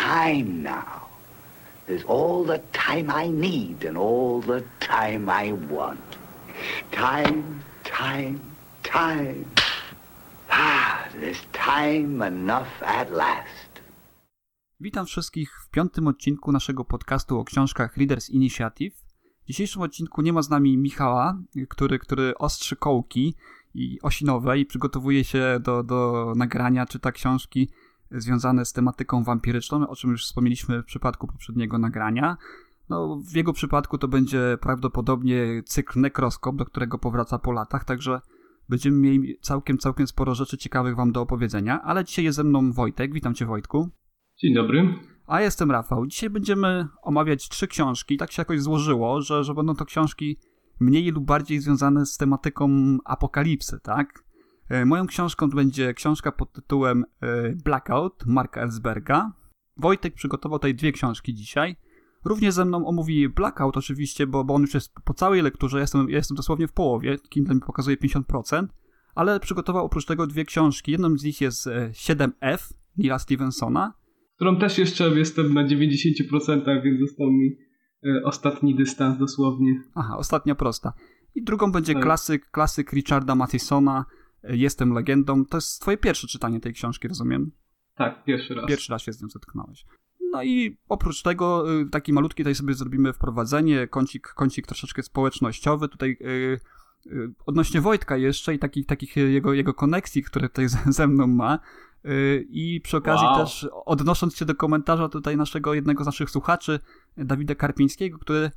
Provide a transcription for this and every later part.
time now. There's all the time I need and all the time I want. Time, time, time. Ah, there's time enough at last. Witam wszystkich w piątym odcinku naszego podcastu o książkach Readers Initiative. W dzisiejszym odcinku nie ma z nami Michała, który, który ostrzy kołki i osinowe i przygotowuje się do, do nagrania, czyta książki związane z tematyką wampiryczną, o czym już wspomnieliśmy w przypadku poprzedniego nagrania. No, w jego przypadku to będzie prawdopodobnie cykl Nekroskop, do którego powraca po latach, także będziemy mieli całkiem, całkiem sporo rzeczy ciekawych wam do opowiedzenia, ale dzisiaj jest ze mną Wojtek. Witam cię Wojtku. Dzień dobry. A jestem Rafał. Dzisiaj będziemy omawiać trzy książki. Tak się jakoś złożyło, że, że będą to książki mniej lub bardziej związane z tematyką apokalipsy, tak? E, Moją książką będzie książka pod tytułem e, Blackout Marka Ellsberga. Wojtek przygotował tutaj dwie książki dzisiaj. Również ze mną omówi Blackout oczywiście, bo, bo on już jest po całej lekturze, ja jestem, ja jestem dosłownie w połowie, Kindle mi pokazuje 50%, ale przygotował oprócz tego dwie książki. Jedną z nich jest e, 7F Nila Stevensona, Którą też jeszcze jestem na 90%, więc został mi e, ostatni dystans dosłownie. Aha, ostatnia prosta. I drugą będzie Tak. klasyk, klasyk Richarda Mathesona, e, Jestem legendą. To jest twoje pierwsze czytanie tej książki, rozumiem? Tak, pierwszy raz. Pierwszy raz się z nią zetknąłeś. No i oprócz tego y, taki malutki tutaj sobie zrobimy wprowadzenie, kącik, kącik troszeczkę społecznościowy. Tutaj y, y, odnośnie Wojtka jeszcze i takich, takich jego, jego koneksji, które tutaj ze, ze mną ma. Y, I przy okazji Wow. też odnosząc się do komentarza tutaj naszego jednego z naszych słuchaczy, Dawida Karpińskiego, który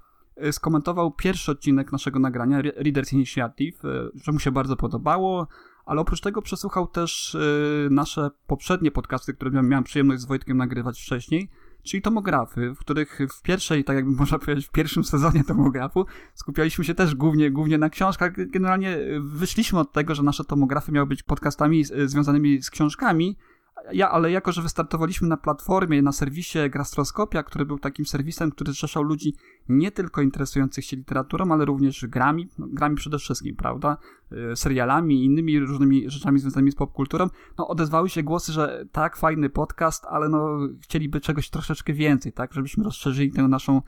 y, skomentował pierwszy odcinek naszego nagrania, Re- Readers Initiative, że mu się bardzo podobało, ale oprócz tego przesłuchał też y, nasze poprzednie podcasty, które miałem, przyjemność z Wojtkiem nagrywać wcześniej, czyli tomografy, w których w pierwszej, tak jakby można powiedzieć, w pierwszym sezonie tomografu skupialiśmy się też głównie, głównie na książkach. Generalnie wyszliśmy od tego, że nasze tomografy miały być podcastami związanymi z książkami, ja, ale jako, że wystartowaliśmy na platformie, na serwisie Grastroskopia, który był takim serwisem, który zrzeszał ludzi nie tylko interesujących się literaturą, ale również grami, no, grami przede wszystkim, prawda, y, serialami innymi różnymi rzeczami związanymi z popkulturą, no odezwały się głosy, że tak, fajny podcast, ale no chcieliby czegoś troszeczkę więcej, tak, żebyśmy rozszerzyli tę naszą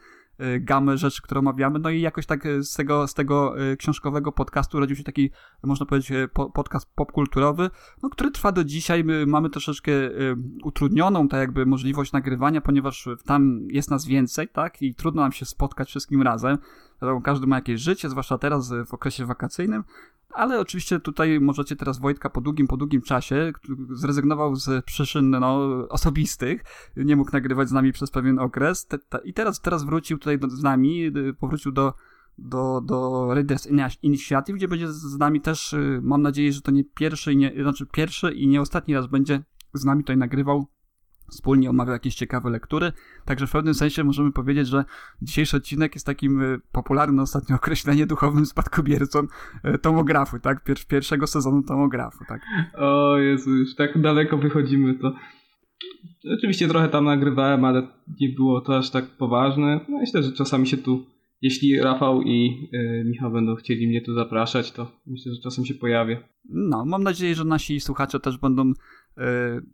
gamę rzeczy, które omawiamy, no i jakoś tak y, z tego, z tego y, książkowego podcastu urodził się taki, można powiedzieć, y, po, podcast popkulturowy, no, który trwa do dzisiaj. My mamy troszeczkę y, utrudnioną tak jakby możliwość nagrywania, ponieważ tam jest nas więcej, tak, i trudno nam się spotkać wszystkim razem. Każdy ma jakieś życie, zwłaszcza teraz y, w okresie wakacyjnym, ale oczywiście tutaj możecie teraz Wojtka po długim, po długim czasie, zrezygnował z przyczyn no, osobistych, nie mógł nagrywać z nami przez pewien okres. Te, te, i teraz, teraz wrócił tutaj do, z nami, y, powrócił do, do, do Readers Ini- Initiative, gdzie będzie z nami też, y, mam nadzieję, że to nie pierwszy, nie, znaczy pierwszy i nie ostatni raz będzie z nami tutaj nagrywał, wspólnie omawiał jakieś ciekawe lektury, także w pewnym sensie możemy powiedzieć, że dzisiejszy odcinek jest takim y, popularnym ostatnio określenie duchowym spadkobiercą y, tomografu, tak, Pier- pierwszego sezonu tomografu, tak. O Jezu, już tak daleko wychodzimy, to... Oczywiście trochę tam nagrywałem, ale nie było to aż tak poważne. No myślę, że czasami się tu, jeśli Rafał i e, Michał będą chcieli mnie tu zapraszać, to myślę, że czasem się pojawię. No, mam nadzieję, że nasi słuchacze też będą e,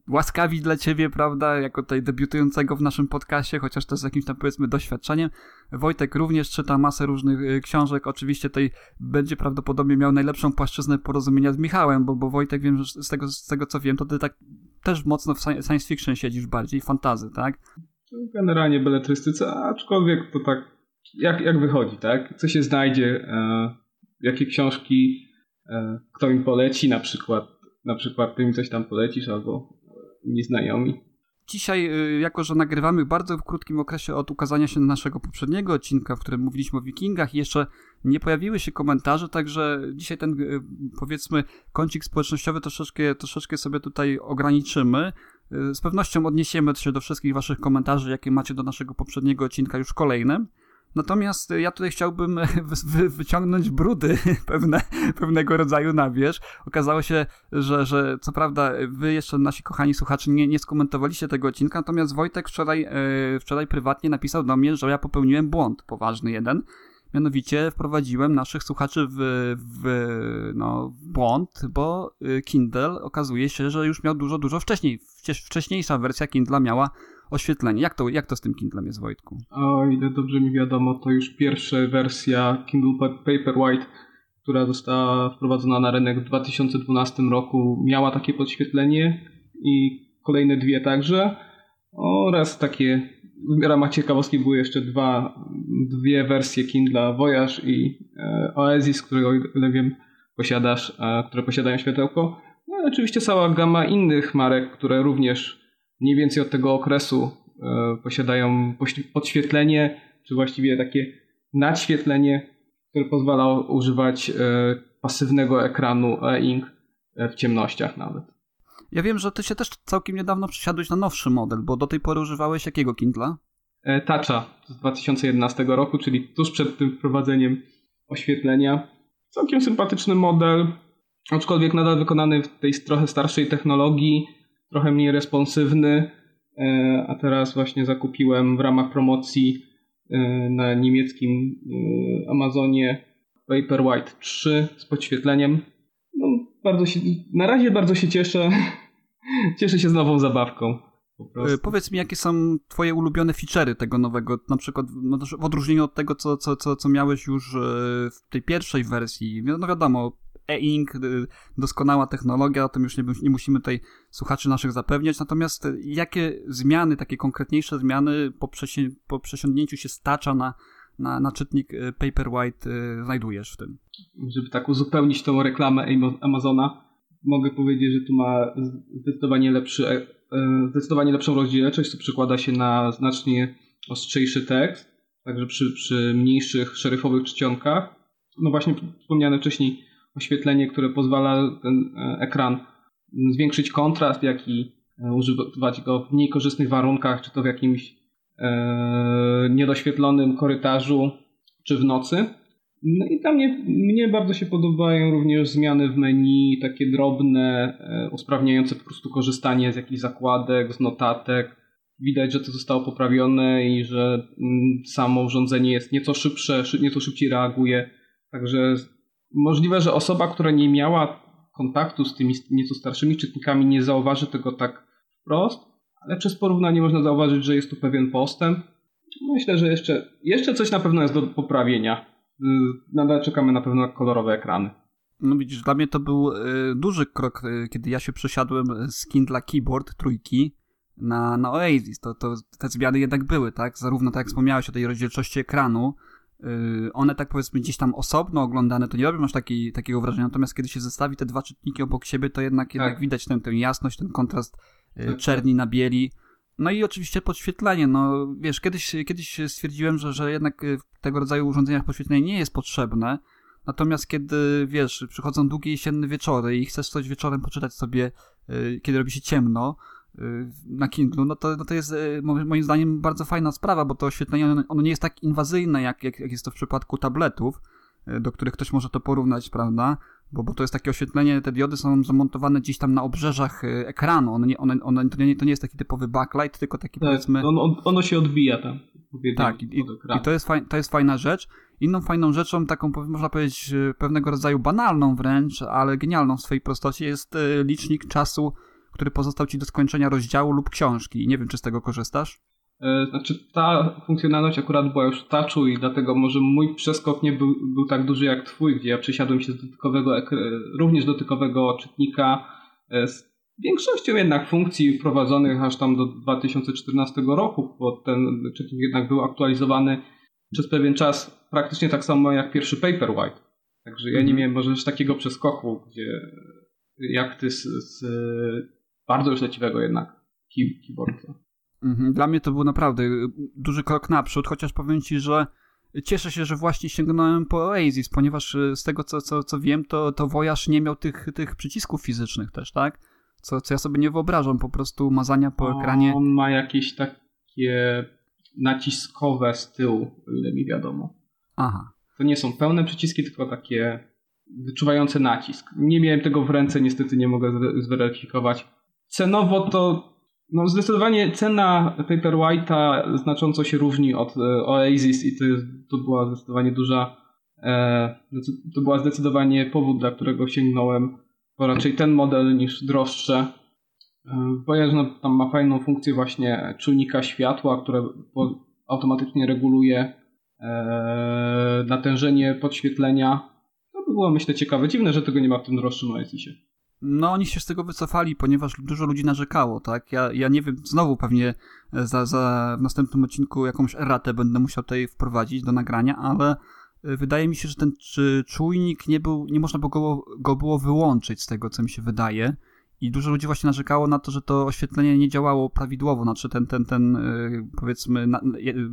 łaskawi dla ciebie, prawda, jako tutaj debiutującego w naszym podcaście, chociaż też z jakimś tam powiedzmy doświadczeniem. Wojtek również czyta masę różnych e, książek, oczywiście tutaj będzie prawdopodobnie miał najlepszą płaszczyznę porozumienia z Michałem, bo, bo Wojtek wiem, że z tego, z tego co wiem, to ty tak też mocno w sci- science fiction siedzisz bardziej, fantazy, tak? Generalnie beletrystyce, aczkolwiek to tak jak, jak wychodzi, tak? Co się znajdzie, e, jakie książki, e, kto mi poleci na przykład, na przykład ty mi coś tam polecisz albo nieznajomi. Dzisiaj, y, jako że nagrywamy bardzo w krótkim okresie od ukazania się naszego poprzedniego odcinka, w którym mówiliśmy o wikingach, jeszcze nie pojawiły się komentarze, także dzisiaj ten, y, powiedzmy, kącik społecznościowy troszeczkę, troszeczkę sobie tutaj ograniczymy. Y, z pewnością odniesiemy się do wszystkich waszych komentarzy, jakie macie do naszego poprzedniego odcinka już kolejnym. Natomiast ja tutaj chciałbym wy, wyciągnąć brudy pewne, pewnego rodzaju na wierzch. Okazało się, że, że co prawda wy jeszcze, nasi kochani słuchacze, nie, nie skomentowaliście tego odcinka, natomiast Wojtek wczoraj, yy, wczoraj prywatnie napisał do mnie, że ja popełniłem błąd poważny jeden. Mianowicie wprowadziłem naszych słuchaczy w, w, no, w błąd, bo y, Kindle okazuje się, że już miał dużo, dużo wcześniej. Wcześniejsza wersja Kindla miała oświetlenie. Jak to, jak to z tym Kindlem jest, Wojtku? O ile dobrze mi wiadomo, to już pierwsza wersja Kindle Paperwhite, która została wprowadzona na rynek w 2012 roku, miała takie podświetlenie i kolejne dwie także. Oraz takie, w ramach ciekawostki były jeszcze dwa, dwie wersje Kindla Voyage i e, Oasis, którego o ile wiem posiadasz, e, które posiadają światełko. No oczywiście cała gama innych marek, które również mniej więcej od tego okresu e, posiadają podświetlenie, czy właściwie takie nadświetlenie, które pozwala używać e, pasywnego ekranu e-ink w ciemnościach nawet. Ja wiem, że ty się też całkiem niedawno przesiadłeś na nowszy model, bo do tej pory używałeś jakiego Kindla? Toucha z 2011 roku, czyli tuż przed tym wprowadzeniem oświetlenia. Całkiem sympatyczny model, aczkolwiek nadal wykonany w tej trochę starszej technologii, trochę mniej responsywny, e, a teraz właśnie zakupiłem w ramach promocji e, na niemieckim e, Amazonie Paperwhite 3 z podświetleniem. No, bardzo się, na razie bardzo się cieszę. Cieszę się z nową zabawką. Powiedz mi, jakie są twoje ulubione feature'y tego nowego, na przykład no, w odróżnieniu od tego, co, co, co, co miałeś już w tej pierwszej wersji. No wiadomo, e-ink, y, doskonała technologia, o tym już nie, nie musimy tutaj słuchaczy naszych zapewniać. Natomiast y, jakie zmiany, takie konkretniejsze zmiany po, przesi po przesiądnięciu się stacza na, na, na czytnik y, Paperwhite znajdujesz w tym? Żeby tak uzupełnić tą reklamę Amazona, mogę powiedzieć, że tu ma zdecydowanie lepszy e, e, zdecydowanie lepszą rozdzielczość, co przekłada się na znacznie ostrzejszy tekst, także przy, przy mniejszych szeryfowych czcionkach. No właśnie wspomniane wcześniej oświetlenie, które pozwala ten e, ekran zwiększyć kontrast, jak i e, używać go w mniej korzystnych warunkach, czy to w jakimś e, niedoświetlonym korytarzu, czy w nocy. No i tam mnie, mnie bardzo się podobają również zmiany w menu, takie drobne, usprawniające po prostu korzystanie z jakichś zakładek, z notatek. Widać, że to zostało poprawione i że mm, samo urządzenie jest nieco szybsze, nieco szybciej reaguje. Także Możliwe, że osoba, która nie miała kontaktu z tymi nieco starszymi czytnikami, nie zauważy tego tak wprost, ale przez porównanie można zauważyć, że jest tu pewien postęp. Myślę, że jeszcze, jeszcze coś na pewno jest do poprawienia. Y, nadal czekamy na pewno na kolorowe ekrany. No widzisz, dla mnie to był y, duży krok, y, kiedy ja się przesiadłem z Kindle Keyboard trójki na, na Oasis. To, to te zmiany jednak były, tak? Zarówno tak jak wspomniałeś o tej rozdzielczości ekranu, one tak powiedzmy gdzieś tam osobno oglądane, to nie robią aż taki, takiego wrażenia, natomiast kiedy się zestawi te dwa czytniki obok siebie, to jednak, tak. jednak widać tę, tę jasność, ten kontrast y, tak, czerni tak. na bieli. No i oczywiście podświetlenie, no wiesz, kiedyś, kiedyś stwierdziłem, że, że jednak w tego rodzaju urządzeniach podświetlenie nie jest potrzebne, natomiast kiedy, wiesz, przychodzą długie jesienne wieczory i chcesz coś wieczorem poczytać sobie, y, kiedy robi się ciemno, Y, na Kindle, no to, no to jest y, moim zdaniem bardzo fajna sprawa, bo to oświetlenie ono nie jest tak inwazyjne, jak, jak, jak jest to w przypadku tabletów, y, do których ktoś może to porównać, prawda? Bo, bo to jest takie oświetlenie, te diody są zamontowane gdzieś tam na obrzeżach ekranu. One nie, one, one, to, nie, to nie jest taki typowy backlight, tylko taki tak, powiedzmy. On, ono się odbija tam. Tak, i, i, to, jest faj, to jest fajna rzecz. Inną fajną rzeczą, taką można powiedzieć pewnego rodzaju banalną wręcz, ale genialną w swojej prostocie, jest licznik czasu który pozostał ci do skończenia rozdziału lub książki. Nie wiem, czy z tego korzystasz? E, znaczy, ta funkcjonalność akurat była już w touchu i dlatego może mój przeskok nie był, był tak duży jak twój, gdzie ja przesiadłem się z dotykowego, również dotykowego czytnika e, z większością jednak funkcji wprowadzonych aż tam do 2014 roku, bo ten czytnik jednak był aktualizowany przez pewien czas praktycznie tak samo jak pierwszy Paperwhite. Także ja nie mhm. miałem może takiego przeskoku, gdzie jak ty z, z bardzo już leciwego jednak keyboarda. Mhm. Dla mnie to był naprawdę duży krok naprzód, chociaż powiem ci, że cieszę się, że właśnie sięgnąłem po Oasis, ponieważ y, z tego co, co, co wiem, to, to Voyage nie miał tych, tych przycisków fizycznych też, tak? co, co ja sobie nie wyobrażam, po prostu mazania po ekranie. On ma jakieś takie naciskowe z tyłu, o ile mi wiadomo. Aha. To nie są pełne przyciski, tylko takie wyczuwające nacisk. Nie miałem tego w ręce, niestety nie mogę zweryfikować. Cenowo to no zdecydowanie cena Paperwhite'a znacząco się różni od e, Oasis i to, to była zdecydowanie duża e, to była zdecydowanie powód, dla którego sięgnąłem po raczej ten model niż droższe. Voyage no, tam ma fajną funkcję właśnie czujnika światła, które automatycznie reguluje e, natężenie podświetlenia. To by było myślę ciekawe. Dziwne, że tego nie ma w tym droższym Oasisie. No oni się z tego wycofali, ponieważ dużo ludzi narzekało, tak? Ja, ja nie wiem, znowu pewnie za, za w następnym odcinku jakąś eratę będę musiał tutaj wprowadzić do nagrania, ale y, wydaje mi się, że ten czujnik nie był, nie można było go było wyłączyć z tego, co mi się wydaje. I dużo ludzi właśnie narzekało na to, że to oświetlenie nie działało prawidłowo, znaczy ten, ten, ten y, powiedzmy, na,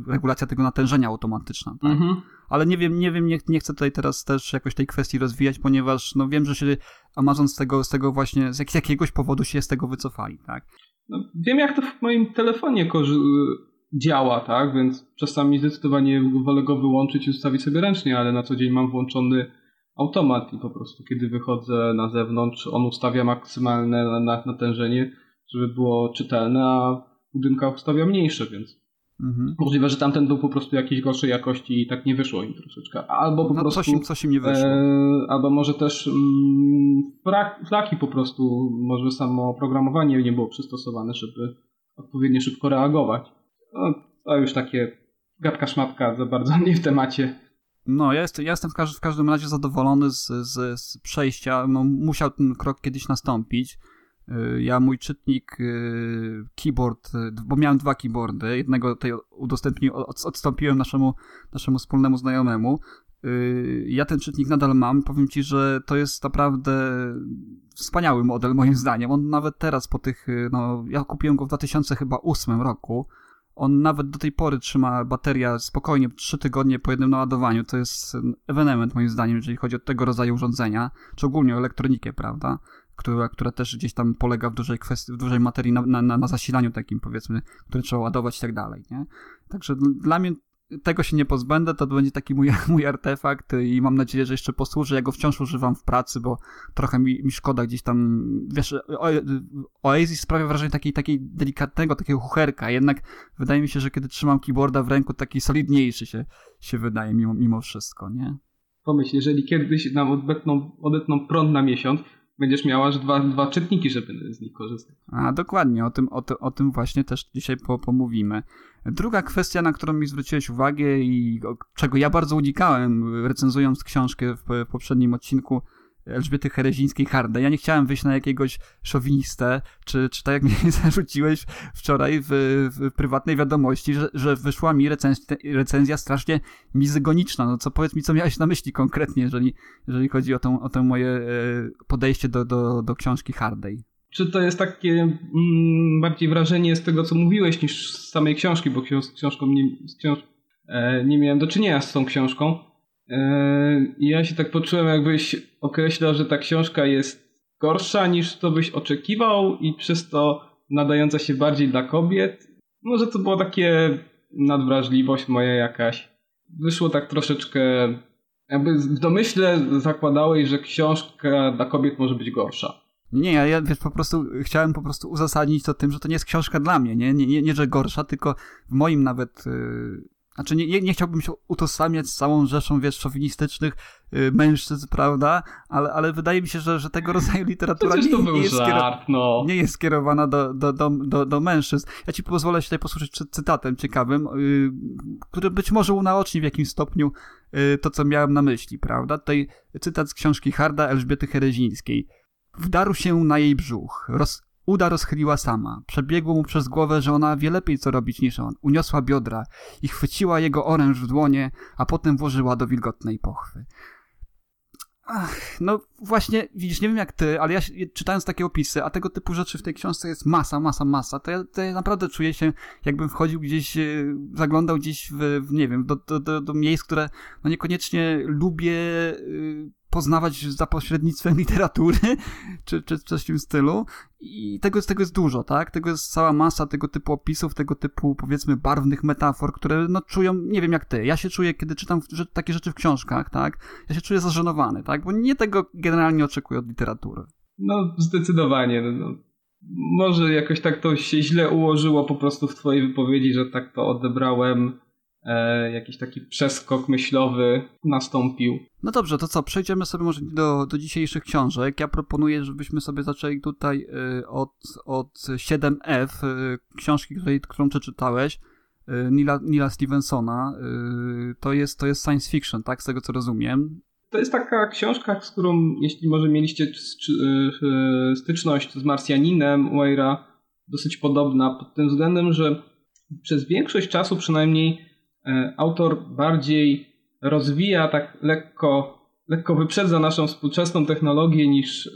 regulacja tego natężenia automatyczna. Tak? Mhm. Ale nie wiem, nie wiem, nie, nie chcę tutaj teraz też jakoś tej kwestii rozwijać, ponieważ no wiem, że się Amazon z tego, z tego właśnie, z jakiegoś powodu się z tego wycofali, tak? No, wiem, jak to w moim telefonie działa, tak? Więc czasami zdecydowanie wolę go wyłączyć i ustawić sobie ręcznie, ale na co dzień mam włączony automat i po prostu kiedy wychodzę na zewnątrz, on ustawia maksymalne natężenie, żeby było czytelne, a w budynkach ustawia mniejsze, więc mhm. możliwe, że tamten był po prostu jakiejś gorszej jakości i tak nie wyszło im troszeczkę. Albo po no, prostu... Coś im, coś im nie wyszło. E, albo może też mm, flaki po prostu, może samo oprogramowanie nie było przystosowane, żeby odpowiednio szybko reagować. No, to już takie gadka szmatka za bardzo nie w temacie. No, ja, jest, ja jestem w, każ w, każdym razie zadowolony z, z, z, przejścia. No, musiał ten krok kiedyś nastąpić. Y, ja mój czytnik y, keyboard, y, bo miałem dwa keyboardy, jednego tutaj udostępniłem, odstąpiłem naszemu, naszemu wspólnemu znajomemu. Ja ten czytnik nadal mam. Powiem ci, że to jest naprawdę wspaniały model moim zdaniem. On nawet teraz po tych, no ja kupiłem go w 2008 roku on nawet do tej pory trzyma bateria spokojnie 3 tygodnie po jednym naładowaniu. To jest ewenement moim zdaniem, jeżeli chodzi o tego rodzaju urządzenia, czy ogólnie o elektronikę, prawda? Która, która też gdzieś tam polega w dużej kwestii, w dużej materii na, na, na zasilaniu takim powiedzmy, które trzeba ładować i tak dalej, nie? Także dla mnie tego się nie pozbędę, to będzie taki mój, mój artefakt i mam nadzieję, że jeszcze posłuży. Ja go wciąż używam w pracy, bo trochę mi, mi szkoda gdzieś tam, wiesz, Oasis sprawia wrażenie takiej, takiej delikatnego, takiego chucherka, jednak wydaje mi się, że kiedy trzymam keyboarda w ręku, taki solidniejszy się, się wydaje mimo, mimo wszystko, nie? Pomyśl, jeżeli kiedyś nam odetną, odetną prąd na miesiąc, będziesz miała aż dwa, dwa czytniki, żeby z nich korzystać. A dokładnie, o tym, o, o tym właśnie też dzisiaj po, pomówimy. Druga kwestia, na którą mi zwróciłeś uwagę i czego ja bardzo unikałem, recenzując książkę w, poprzednim odcinku, Elżbiety Herezińskiej Hardę. Ja nie chciałem wyjść na jakiegoś szowinistę, czy, czy tak jak mnie zarzuciłeś wczoraj w, w prywatnej wiadomości, że, że wyszła mi recenzja, recenzja strasznie mizygoniczna. No co powiedz mi, co miałeś na myśli konkretnie, jeżeli, jeżeli chodzi o, tą, o to moje e, podejście do, do, do książki Hardej? Czy to jest takie mm, bardziej wrażenie z tego, co mówiłeś, niż z samej książki, bo książką nie, z książ e, nie miałem do czynienia z tą książką. E, ja się tak poczułem, jakbyś określał, że ta książka jest gorsza niż to byś oczekiwał i przez to nadająca się bardziej dla kobiet. Może to było takie nadwrażliwość moja jakaś. Wyszło tak troszeczkę, jakby w domyśle zakładałeś, że książka dla kobiet może być gorsza. Nie, ja, ja wiesz, po prostu chciałem po prostu uzasadnić to tym, że to nie jest książka dla mnie, nie, nie, nie, nie że gorsza, tylko w moim nawet yy znaczy, nie, nie, chciałbym się utożsamiać z całą rzeszą, wiesz, szowinistycznych y, mężczyzn, prawda? Ale, ale wydaje mi się, że, że tego rodzaju literatura nie, nie, jest żart, no. nie jest skierowana do, do, do, do, do mężczyzn. Ja ci pozwolę się tutaj przed cytatem ciekawym, y, który być może unaoczni w jakimś stopniu y, to, co miałem na myśli, prawda? Tutaj cytat z książki Harda Elżbiety Herezińskiej. Wdarł się na jej brzuch, roz, Uda rozchyliła sama. Przebiegło mu przez głowę, że ona wie lepiej co robić niż on. Uniosła biodra i chwyciła jego oręż w dłonie, a potem włożyła do wilgotnej pochwy. Ach, no właśnie, widzisz, nie wiem jak ty, ale ja czytając takie opisy, a tego typu rzeczy w tej książce jest masa, masa, masa, to ja, to ja naprawdę czuję się, jakbym wchodził gdzieś, e, zaglądał gdzieś w, w nie wiem, do, do, do, do miejsc, które no niekoniecznie lubię, e, poznawać za pośrednictwem literatury, czy, czy coś w tym stylu. I tego, tego jest dużo, tak? Tego jest cała masa tego typu opisów, tego typu, powiedzmy, barwnych metafor, które, no, czują, nie wiem jak ty, ja się czuję, kiedy czytam takie rzeczy w książkach, tak? Ja się czuję zażenowany, tak? Bo nie tego generalnie oczekuję od literatury. No, zdecydowanie. No, no. Może jakoś tak to się źle ułożyło po prostu w twojej wypowiedzi, że tak to odebrałem e, jakiś taki przeskok myślowy nastąpił. No dobrze, to co, przejdziemy sobie może do, do dzisiejszych książek. Ja proponuję, żebyśmy sobie zaczęli tutaj y, od, od 7F, y, książki, której, którą przeczytałeś, y, Nila, Nila Stevensona. To, jest, to jest science fiction, tak, z tego co rozumiem. To jest taka książka, z którą, jeśli może mieliście styczność z Marsjaninem Weira, dosyć podobna pod tym względem, że przez większość czasu przynajmniej E, autor bardziej rozwija tak lekko, lekko wyprzedza naszą współczesną technologię niż, e,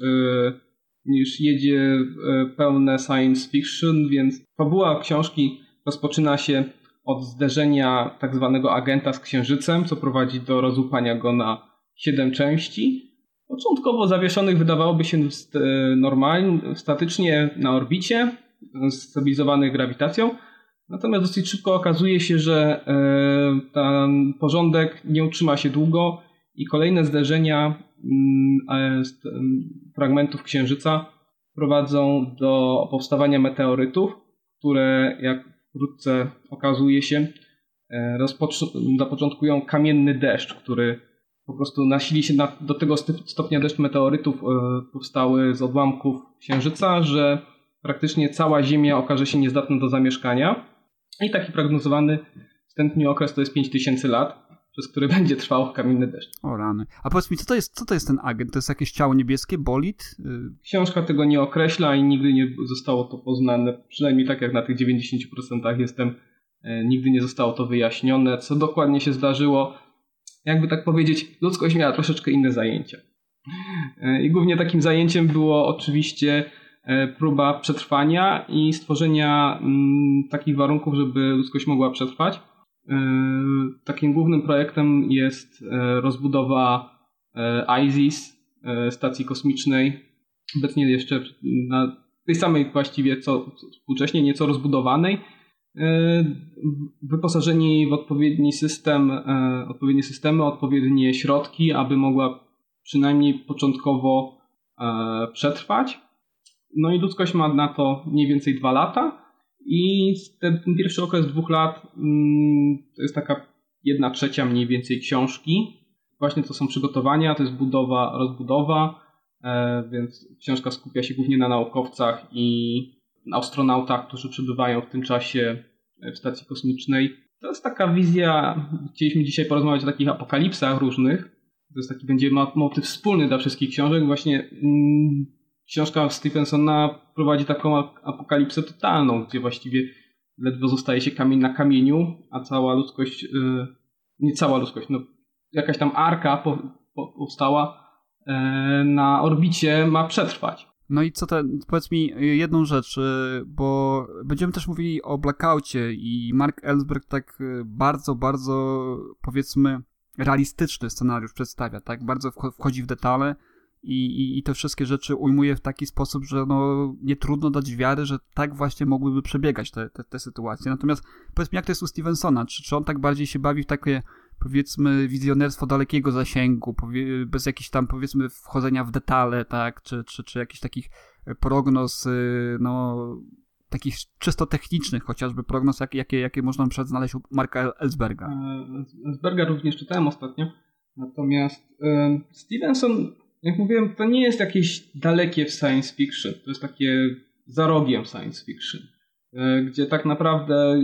niż jedzie e, pełne science fiction, więc fabuła książki rozpoczyna się od zderzenia tak zwanego agenta z księżycem, co prowadzi do rozłupania go na siedem części. Początkowo zawieszonych wydawałoby się normalnie, statycznie na orbicie, stabilizowanych grawitacją, Natomiast dosyć szybko okazuje się, że e, ten porządek nie utrzyma się długo i kolejne zderzenia mm, e, fragmentów Księżyca prowadzą do powstawania meteorytów, które jak wkrótce okazuje się e, zapoczątkują kamienny deszcz, który po prostu nasili się na, do tego stopnia deszcz meteorytów powstały z odłamków Księżyca, że praktycznie cała Ziemia okaże się niezdatna do zamieszkania. I taki prognozowany wstępny okres to jest 5000 lat, przez który będzie trwał kamienny deszcz. O rany. A powiedz mi, co to jest, co to jest ten agent? To jest jakieś ciało niebieskie, bolid? Y, Książka tego nie określa i nigdy nie zostało to poznane, przynajmniej tak jak na tych 90% jestem, e, nigdy nie zostało to wyjaśnione. Co dokładnie się zdarzyło, jakby tak powiedzieć, ludzkość miała troszeczkę inne zajęcia. E, I głównie takim zajęciem było oczywiście próba przetrwania i stworzenia mm, takich warunków, żeby ludzkość mogła przetrwać. E, takim głównym projektem jest e, rozbudowa ISIS, stacji kosmicznej, obecnie jeszcze na tej samej właściwie co współcześnie, nieco rozbudowanej. Wyposażenie jej w odpowiedni system, odpowiednie systemy, odpowiednie środki, aby mogła przynajmniej początkowo przetrwać. No i ludzkość ma na to mniej więcej dwa lata i ten, pierwszy okres dwóch lat mm, to jest taka jedna trzecia mniej więcej książki. Właśnie to są przygotowania, to jest budowa, rozbudowa, e, więc książka skupia się głównie na naukowcach i astronautach, którzy przebywają w tym czasie w stacji kosmicznej. To jest taka wizja, chcieliśmy dzisiaj porozmawiać o takich apokalipsach różnych. To jest taki będzie motyw wspólny dla wszystkich książek, właśnie mm, książka Stevensona prowadzi taką apokalipsę totalną, gdzie właściwie ledwo zostaje się kamień na kamieniu, a cała ludzkość, yy, nie cała ludzkość, no jakaś tam arka po, po, powstała yy, na orbicie ma przetrwać. No i co ten, powiedz mi jedną rzecz, y, bo będziemy też mówili o Blackoutie i Mark Ellsberg tak y, bardzo, bardzo powiedzmy realistyczny scenariusz przedstawia, tak? Bardzo wchodzi w detale, i, i, i te wszystkie rzeczy ujmuje w taki sposób, że no, nie trudno dać wiary, że tak właśnie mogłyby przebiegać te, te, te sytuacje. Natomiast powiedzmy, jak to jest u Stevensona? Czy, czy on tak bardziej się bawi w takie, powiedzmy, wizjonerstwo dalekiego zasięgu, bez jakichś tam, powiedzmy, wchodzenia w detale, tak? Czy, czy, czy jakichś takich prognoz, y, no, takich czysto technicznych, chociażby prognoz, jakie, jakie, jakie można znaleźć u Marka Ellsberga. E, Ellsberga również czytałem ostatnio. Natomiast y, Stevenson jak mówiłem, to nie jest jakieś dalekie w science fiction. To jest takie za rogiem science fiction, e, gdzie tak naprawdę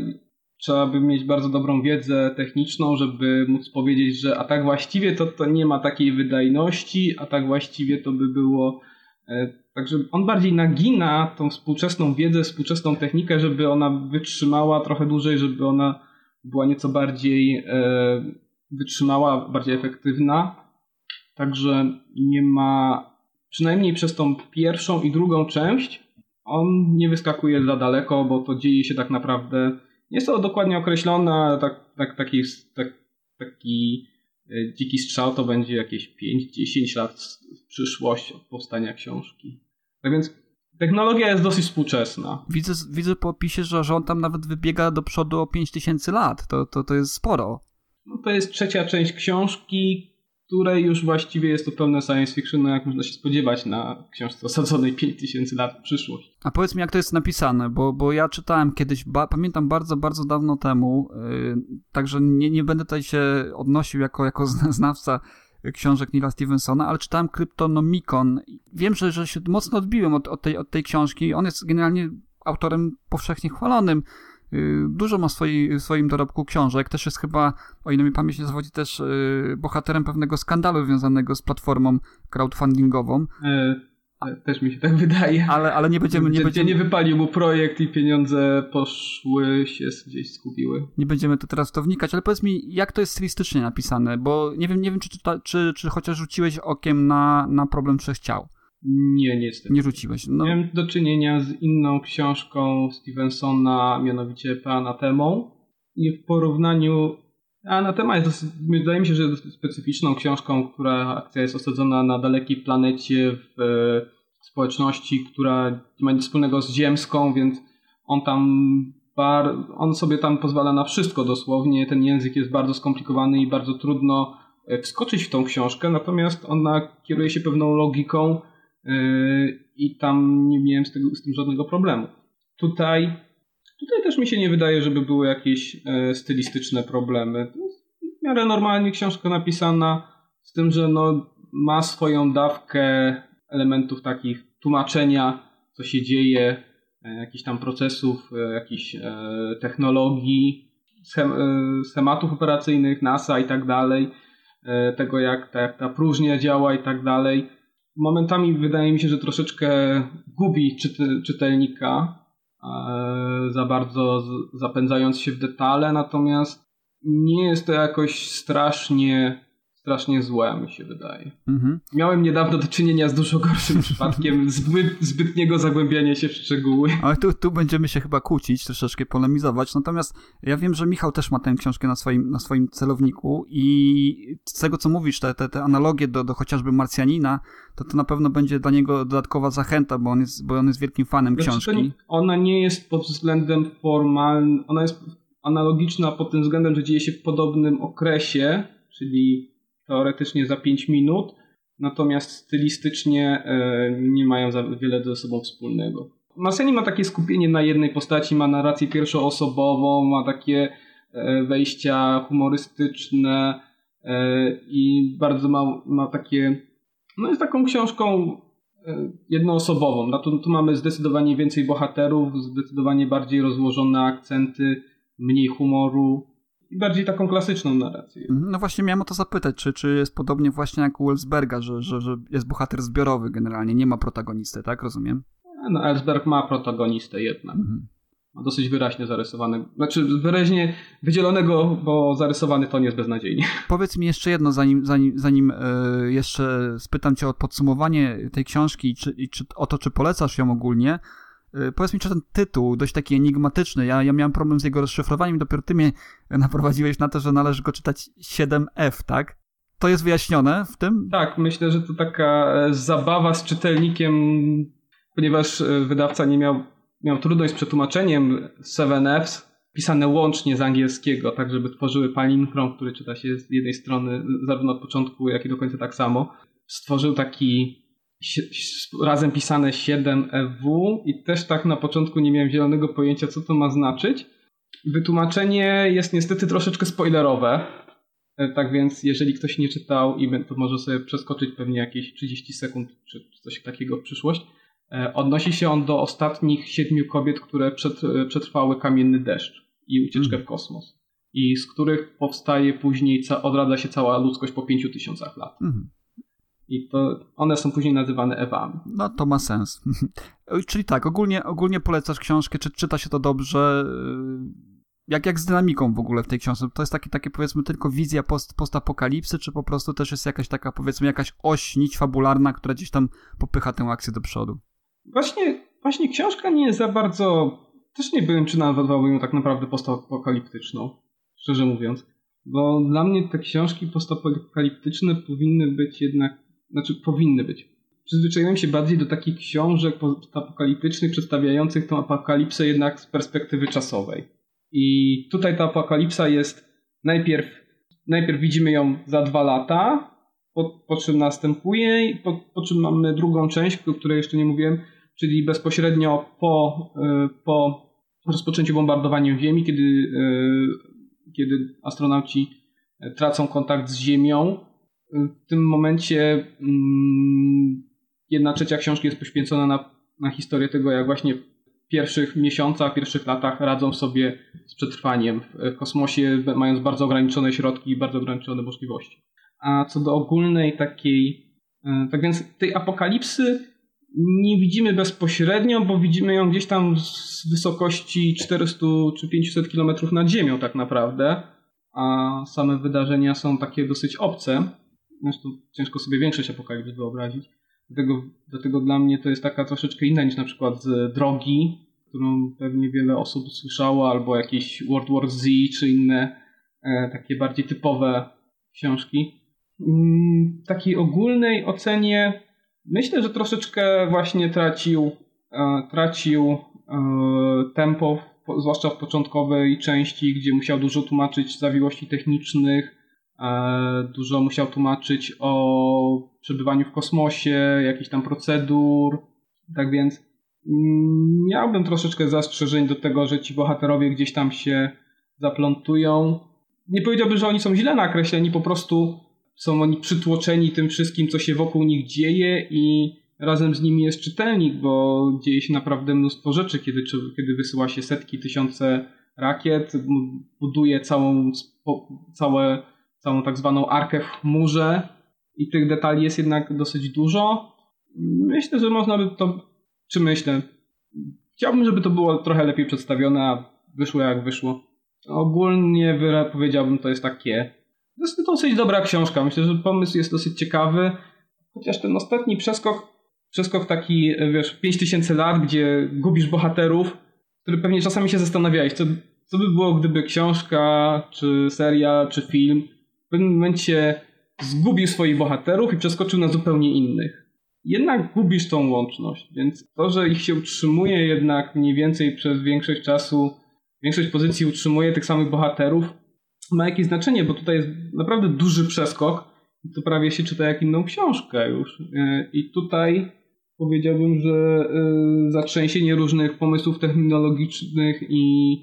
trzeba by mieć bardzo dobrą wiedzę techniczną, żeby móc powiedzieć, że a tak właściwie to, to nie ma takiej wydajności, a tak właściwie to by było. E, także on bardziej nagina tą współczesną wiedzę, współczesną technikę, żeby ona wytrzymała trochę dłużej, żeby ona była nieco bardziej e, wytrzymała, bardziej efektywna. Także nie ma, przynajmniej przez tą pierwszą i drugą część, on nie wyskakuje za daleko, bo to dzieje się tak naprawdę, nie jest to dokładnie określone, ale tak, tak, taki, tak, taki e, Dziki Strzał to będzie jakieś 5-10 lat w przyszłość od powstania książki. Tak więc technologia jest dosyć współczesna. Widzę, widzę po opisie, że, on tam nawet wybiega do przodu o 5000 lat. To, to, to jest sporo. No to jest trzecia część książki, której już właściwie jest to pełne science fiction, no jak można się spodziewać na książce osadzonej 5000 lat w przyszłość. A powiedz mi, jak to jest napisane, bo, bo ja czytałem kiedyś, ba, pamiętam bardzo, bardzo dawno temu, yy, także nie, nie będę tutaj się odnosił jako, jako znawca książek Nila Stevensona, ale czytałem Kryptonomicon. Wiem, że, że się mocno odbiłem od, od, tej, od tej książki. On jest generalnie autorem powszechnie chwalonym. Y, dużo ma w, swoi, w swoim dorobku książek. Też jest chyba, o ile mi pamięć nie zawodzi, też y, bohaterem pewnego skandalu związanego z platformą crowdfundingową. E, e też mi się tak wydaje. Ale, ale nie będziemy... Nie, będziemy... nie wypalił mu projekt i pieniądze poszły, się gdzieś skupiły. Nie będziemy tu teraz w to wnikać, ale powiedz mi, jak to jest stylistycznie napisane, bo nie wiem, nie wiem czy, czy, czy, czy chociaż rzuciłeś okiem na, na problem trzech ciał. Nie, niestety. Nie rzuciłeś. No. Miałem do czynienia z inną książką Stevensona, mianowicie Anatemą. I w porównaniu. Anatema jest, dosyć, wydaje mi się, że jest specyficzną książką, która akcja jest osadzona na dalekiej planecie w e, społeczności, która nie ma nic wspólnego z ziemską, więc on tam bar, on sobie tam pozwala na wszystko dosłownie. Ten język jest bardzo skomplikowany i bardzo trudno e, wskoczyć w tą książkę, natomiast ona kieruje się pewną logiką i tam nie miałem z, tego, z tym żadnego problemu. Tutaj, tutaj też mi się nie wydaje, żeby były jakieś e, stylistyczne problemy. W miarę normalnie książka napisana, z tym, że no, ma swoją dawkę elementów takich tłumaczenia, co się dzieje, e, jakichś tam procesów, e, jakichś technologii, schematów operacyjnych, NASA i tak dalej, tego jak ta, ta próżnia działa i tak dalej momentami wydaje mi się, że troszeczkę gubi czyty, czytelnika, e, za bardzo zapędzając się w detale, natomiast nie jest to jakoś strasznie strasznie złe, mi się wydaje. Mhm. Miałem niedawno do czynienia z dużo gorszym przypadkiem zbyt, zbytniego zagłębiania się w szczegóły. Ale tu, tu będziemy się chyba kłócić, troszeczkę polemizować. Natomiast ja wiem, że Michał też ma tę książkę na swoim, na swoim celowniku i z tego, co mówisz, te, te, te analogie do, do chociażby Marsjanina, to to na pewno będzie dla niego dodatkowa zachęta, bo on jest, bo on jest wielkim fanem znaczy, książki. Ona nie jest pod względem formalnym, ona jest analogiczna pod tym względem, że dzieje się w podobnym okresie, czyli teoretycznie za 5 minut, natomiast stylistycznie e, nie mają za wiele ze sobą wspólnego. Maseni ma takie skupienie na jednej postaci, ma narrację pierwszoosobową, ma takie e, wejścia humorystyczne e, i bardzo ma, ma takie, no jest taką książką jednoosobową. No tu, tu mamy zdecydowanie więcej bohaterów, zdecydowanie bardziej rozłożone akcenty, mniej humoru, i bardziej taką klasyczną narrację. Mhm, no właśnie miałem o to zapytać, czy, czy jest podobnie właśnie jak u Wellsberga, że, że, że jest bohater zbiorowy generalnie, nie ma protagonisty, tak? Rozumiem? No, Ellsberg ma protagonistę jednak. Mhm. Ma dosyć wyraźnie zarysowany, znaczy wyraźnie wydzielonego, bo zarysowany to nie jest beznadziejnie. Powiedz mi jeszcze jedno, zanim, zanim, zanim yy, jeszcze spytam cię o podsumowanie tej książki i, czy, i czy, o to, czy polecasz ją ogólnie. Y, powiedz mi, czy ten tytuł, dość taki enigmatyczny, ja, ja miałem problem z jego rozszyfrowaniem dopiero ty mnie naprowadziłeś na to, że należy go czytać 7F, tak? To jest wyjaśnione w tym? Tak, myślę, że to taka e, zabawa z czytelnikiem, ponieważ e, wydawca nie miał, miał trudność z przetłumaczeniem 7Fs, pisane łącznie z angielskiego, tak żeby tworzyły palinchrom, który czyta się z jednej strony zarówno od początku, jak i do końca tak samo. Stworzył taki razem pisane 7EW i też tak na początku nie miałem zielonego pojęcia, co to ma znaczyć. Wytłumaczenie jest niestety troszeczkę spoilerowe, e, tak więc jeżeli ktoś nie czytał i to może sobie przeskoczyć pewnie jakieś 30 sekund czy coś takiego w przyszłość. E, odnosi się on do ostatnich siedmiu kobiet, które e, przetrwały kamienny deszcz i ucieczkę mm. w kosmos. I z których powstaje później, odradza się cała ludzkość po pięciu tysiącach lat. Mm. I to one są później nazywane Ewami. No to ma sens. Czyli tak, ogólnie, ogólnie polecasz książkę, czy czyta się to dobrze? Jak, jak z dynamiką w ogóle w tej książce? To jest takie, takie powiedzmy tylko wizja post, postapokalipsy, czy po prostu też jest jakaś taka powiedzmy jakaś oś, nić fabularna, która gdzieś tam popycha tę akcję do przodu? Właśnie, właśnie książka nie jest za bardzo... Też nie byłem, czy nazwałbym ją tak naprawdę postapokaliptyczną, szczerze mówiąc. Bo dla mnie te książki postapokaliptyczne powinny być jednak, znaczy powinny być. Przyzwyczaiłem się bardziej do takich książek postapokaliptycznych, przedstawiających tą apokalipsę jednak z perspektywy czasowej. I tutaj ta apokalipsa jest najpierw, najpierw widzimy ją za dwa lata, po, po czym następuje, po, po czym mamy drugą część, o której jeszcze nie mówiłem, czyli bezpośrednio po, y, po rozpoczęciu bombardowania Ziemi, kiedy, y, kiedy astronauci tracą kontakt z Ziemią. W tym momencie mm, jedna trzecia książki jest poświęcona na, na historię tego, jak właśnie w pierwszych miesiącach, pierwszych latach radzą sobie z przetrwaniem w kosmosie, mając bardzo ograniczone środki i bardzo ograniczone możliwości. A co do ogólnej takiej, e, tak więc tej apokalipsy nie widzimy bezpośrednio, bo widzimy ją gdzieś tam z wysokości 400 czy 500 kilometrów nad Ziemią tak naprawdę, a same wydarzenia są takie dosyć obce. Zresztą ciężko sobie większość apokalipsy wyobrazić. Dlatego, dlatego dla mnie to jest taka troszeczkę inna niż na przykład z Drogi, którą pewnie wiele osób słyszało, albo jakieś World War Z, czy inne e, takie bardziej typowe książki. Mm, takiej ogólnej ocenie myślę, że troszeczkę właśnie tracił, e, tracił e, tempo, zwłaszcza w początkowej części, gdzie musiał dużo tłumaczyć zawiłości technicznych, dużo musiał tłumaczyć o przebywaniu w kosmosie, jakichś tam procedur. Tak więc mm, miałbym troszeczkę zastrzeżeń do tego, że ci bohaterowie gdzieś tam się zaplątują. Nie powiedziałbym, że oni są źle nakreśleni, po prostu są oni przytłoczeni tym wszystkim, co się wokół nich dzieje i razem z nimi jest czytelnik, bo dzieje się naprawdę mnóstwo rzeczy, kiedy, kiedy wysyła się setki, tysiące rakiet, buduje całą, całe, całą tak zwaną arkę w chmurze i tych detali jest jednak dosyć dużo. Myślę, że można by to, czy myślę, chciałbym, żeby to było trochę lepiej przedstawione, a wyszło jak wyszło. Ogólnie powiedziałbym, to jest takie to jest dosyć dobra książka. Myślę, że pomysł jest dosyć ciekawy. Chociaż ten ostatni przeskok, przeskok taki, wiesz, 5000 lat, gdzie gubisz bohaterów, który pewnie czasami się zastanawiałeś, co, co by było, gdyby książka, czy seria, czy film w pewnym momencie zgubił swoich bohaterów i przeskoczył na zupełnie innych. Jednak gubisz tą łączność, więc to, że ich się utrzymuje jednak mniej więcej przez większość czasu, większość pozycji utrzymuje tych samych bohaterów, ma jakieś znaczenie, bo tutaj jest naprawdę duży przeskok. To prawie się czyta jak inną książkę już. E, I tutaj powiedziałbym, że e, zatrzęsienie różnych pomysłów technologicznych i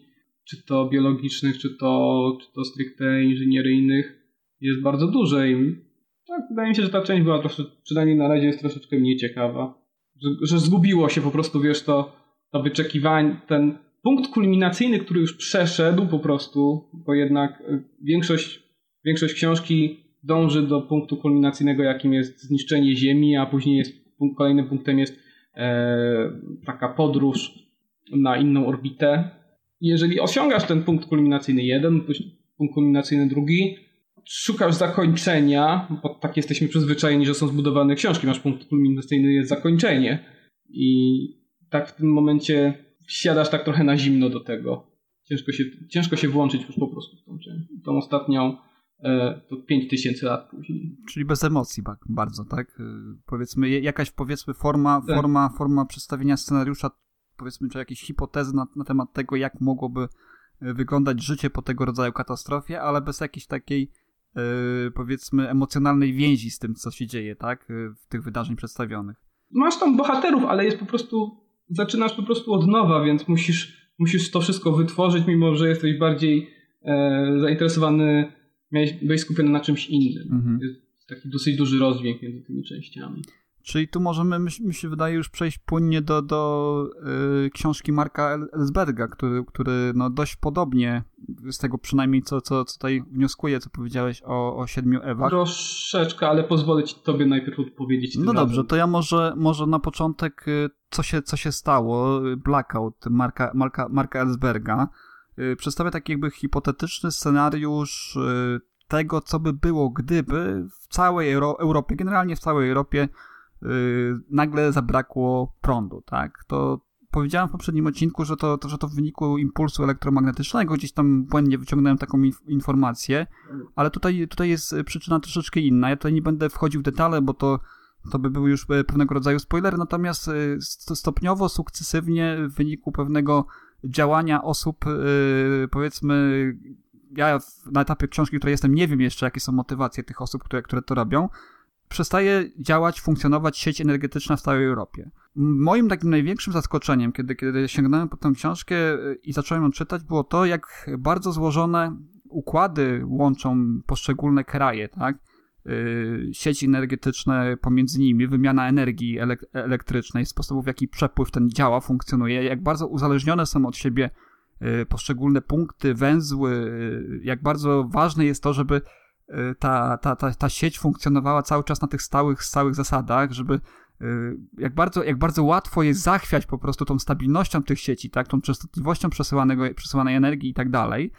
czy to biologicznych, czy to, czy to stricte inżynieryjnych jest bardzo duże. I tak, wydaje mi się, że ta część była troszeczkę, przynajmniej na razie jest troszeczkę mniej ciekawa. Że, że zgubiło się po prostu, wiesz, to, to wyczekiwanie, ten punkt kulminacyjny, który już przeszedł po prostu, bo jednak e, większość, większość książki dąży do punktu kulminacyjnego, jakim jest zniszczenie Ziemi, a później jest, kolejnym punktem jest e, taka podróż na inną orbitę. Jeżeli osiągasz ten punkt kulminacyjny jeden, punkt kulminacyjny drugi, szukasz zakończenia, bo tak jesteśmy przyzwyczajeni, że są zbudowane książki, masz punkt kulminacyjny, jest zakończenie. I tak w tym momencie wsiadasz tak trochę na zimno do tego. Ciężko się, ciężko się włączyć już po prostu w tą. Tą ostatnią e, to 5000 lat później. Czyli bez emocji bardzo, tak? E, powiedzmy, jakaś powiedzmy forma, tak. forma, forma przedstawienia scenariusza, powiedzmy, czy jakieś hipotezy na, na temat tego, jak mogłoby e, wyglądać życie po tego rodzaju katastrofie, ale bez jakiejś takiej powiedzmy emocjonalnej więzi z tym, co się dzieje, tak? W tych wydarzeń przedstawionych. Masz tam bohaterów, ale jest po prostu zaczynasz po prostu od nowa, więc musisz, musisz to wszystko wytworzyć, mimo że jesteś bardziej e, zainteresowany, miałeś, byłeś skupiony na czymś innym. Mhm. Jest taki dosyć duży rozdźwięk między tymi częściami. Czyli tu możemy, mi się wydaje, już przejść płynnie do, do y, książki Marka Ellsberga, który, który no dość podobnie, z tego przynajmniej co, co, co tutaj wnioskuję, co powiedziałeś o, o siedmiu Ewach. Troszeczkę, ale pozwolę ci tobie najpierw odpowiedzieć. No dobrze, razem. to ja może, może na początek, y, co się, co się stało, Blackout Marka, Marka, Marka Ellsberga. Y, przedstawia taki jakby hipotetyczny scenariusz tego, co by było, gdyby w całej Euro Europie, generalnie w całej Europie, Y, nagle zabrakło prądu, tak? To powiedziałem w poprzednim odcinku, że to, to, że to w wyniku impulsu elektromagnetycznego, gdzieś tam błędnie wyciągnąłem taką inf informację, ale tutaj, tutaj jest przyczyna troszeczkę inna. Ja tutaj nie będę wchodził w detale, bo to, to by był już pewnego rodzaju spoiler, natomiast stopniowo, sukcesywnie w wyniku pewnego działania osób, powiedzmy, ja na etapie książki, której jestem, nie wiem jeszcze, jakie są motywacje tych osób, które, które to robią, przestaje działać, funkcjonować sieć energetyczna w całej Europie. Moim takim największym zaskoczeniem, kiedy, kiedy sięgnąłem po tę książkę y, i zacząłem ją czytać, było to, jak bardzo złożone układy łączą poszczególne kraje, tak? Yy, sieci energetyczne pomiędzy nimi, wymiana energii elek elektrycznej, sposobów w jaki przepływ ten działa, funkcjonuje, jak bardzo uzależnione są od siebie yy, poszczególne punkty, węzły, jak bardzo ważne jest to, żeby Y, ta, ta, ta, ta sieć funkcjonowała cały czas na tych stałych, stałych zasadach, żeby y, jak bardzo, jak bardzo łatwo jest zachwiać po prostu tą stabilnością tych sieci, tak, tą częstotliwością przesyłanego, przesyłanej energii i tak dalej.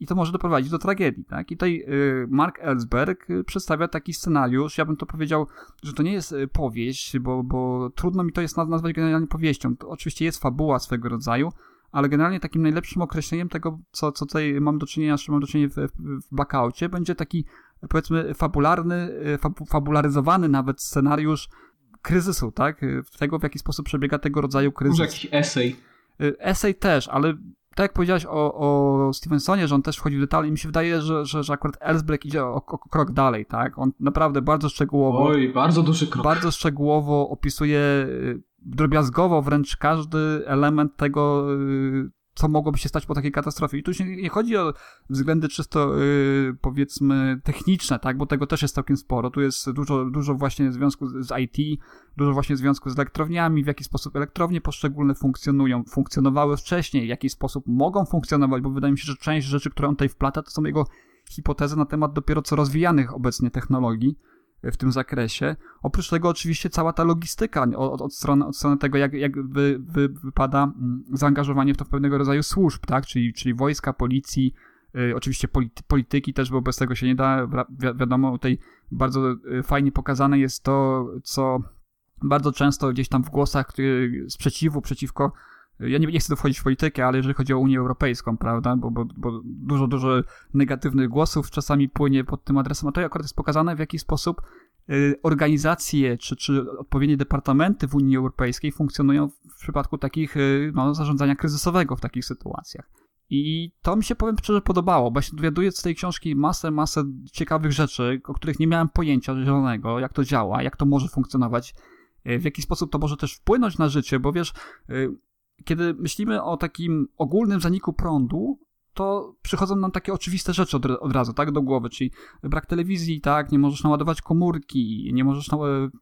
I to może doprowadzić do tragedii, tak? I tutaj y, Mark Ellsberg przedstawia taki scenariusz, ja bym to powiedział, że to nie jest powieść, bo, bo trudno mi to jest nazwać generalnie powieścią. To oczywiście jest fabuła swego rodzaju, ale generalnie takim najlepszym określeniem tego, co, co tutaj mam do czynienia, z czym mam do czynienia w, w będzie taki, powiedzmy, fabularny, fabularyzowany nawet scenariusz kryzysu, tak? Tego, w jaki sposób przebiega tego rodzaju kryzys. Może jakiś esej. Esej też, ale tak jak powiedziałeś o, o Stevensonie, że on też wchodzi w detale i mi się wydaje, że, że, że akurat Ellsberg idzie o, o, o, krok dalej, tak? On naprawdę bardzo szczegółowo... Oj, bardzo duży krok. Bardzo szczegółowo opisuje drobiazgowo wręcz każdy element tego, y, co mogłoby się stać po takiej katastrofie. I tu się nie chodzi o względy czysto, yy, powiedzmy, techniczne, tak, bo tego też jest całkiem sporo. Tu jest dużo, dużo właśnie w związku z IT, dużo właśnie w związku z elektrowniami, w jaki sposób elektrownie poszczególne funkcjonują, funkcjonowały wcześniej, w jaki sposób mogą funkcjonować, bo wydaje mi się, że część rzeczy, które on tutaj wplata, to są jego hipotezy na temat dopiero co rozwijanych obecnie technologii w tym zakresie. Oprócz tego oczywiście cała ta logistyka od, od, strony, od strony tego, jak, jak wy, wy, wypada mm, zaangażowanie w to pewnego rodzaju służb, tak? czyli, czyli wojska, policji, y, oczywiście polity, polityki też, bo bez tego się nie da. Wi wiadomo, tutaj bardzo y, fajnie pokazane jest to, co bardzo często gdzieś tam w głosach y, sprzeciwu przeciwko ja nie, nie chcę tu wchodzić w politykę, ale jeżeli chodzi o Unię Europejską, prawda, bo, bo, bo dużo, dużo negatywnych głosów czasami płynie pod tym adresem, a to akurat jest pokazane, w jaki sposób y, organizacje czy, czy odpowiednie departamenty w Unii Europejskiej funkcjonują w przypadku takich y, no, zarządzania kryzysowego w takich sytuacjach. I to mi się, powiem szczerze, podobało, bo ja się dowiaduję z tej książki masę, masę ciekawych rzeczy, o których nie miałem pojęcia zielonego, jak to działa, jak to może funkcjonować, y, w jaki sposób to może też wpłynąć na życie, bo wiesz, kiedy myślimy o takim ogólnym zaniku prądu, to przychodzą nam takie oczywiste rzeczy od, od, razu, tak, do głowy, czyli brak telewizji, tak, nie możesz naładować komórki, nie możesz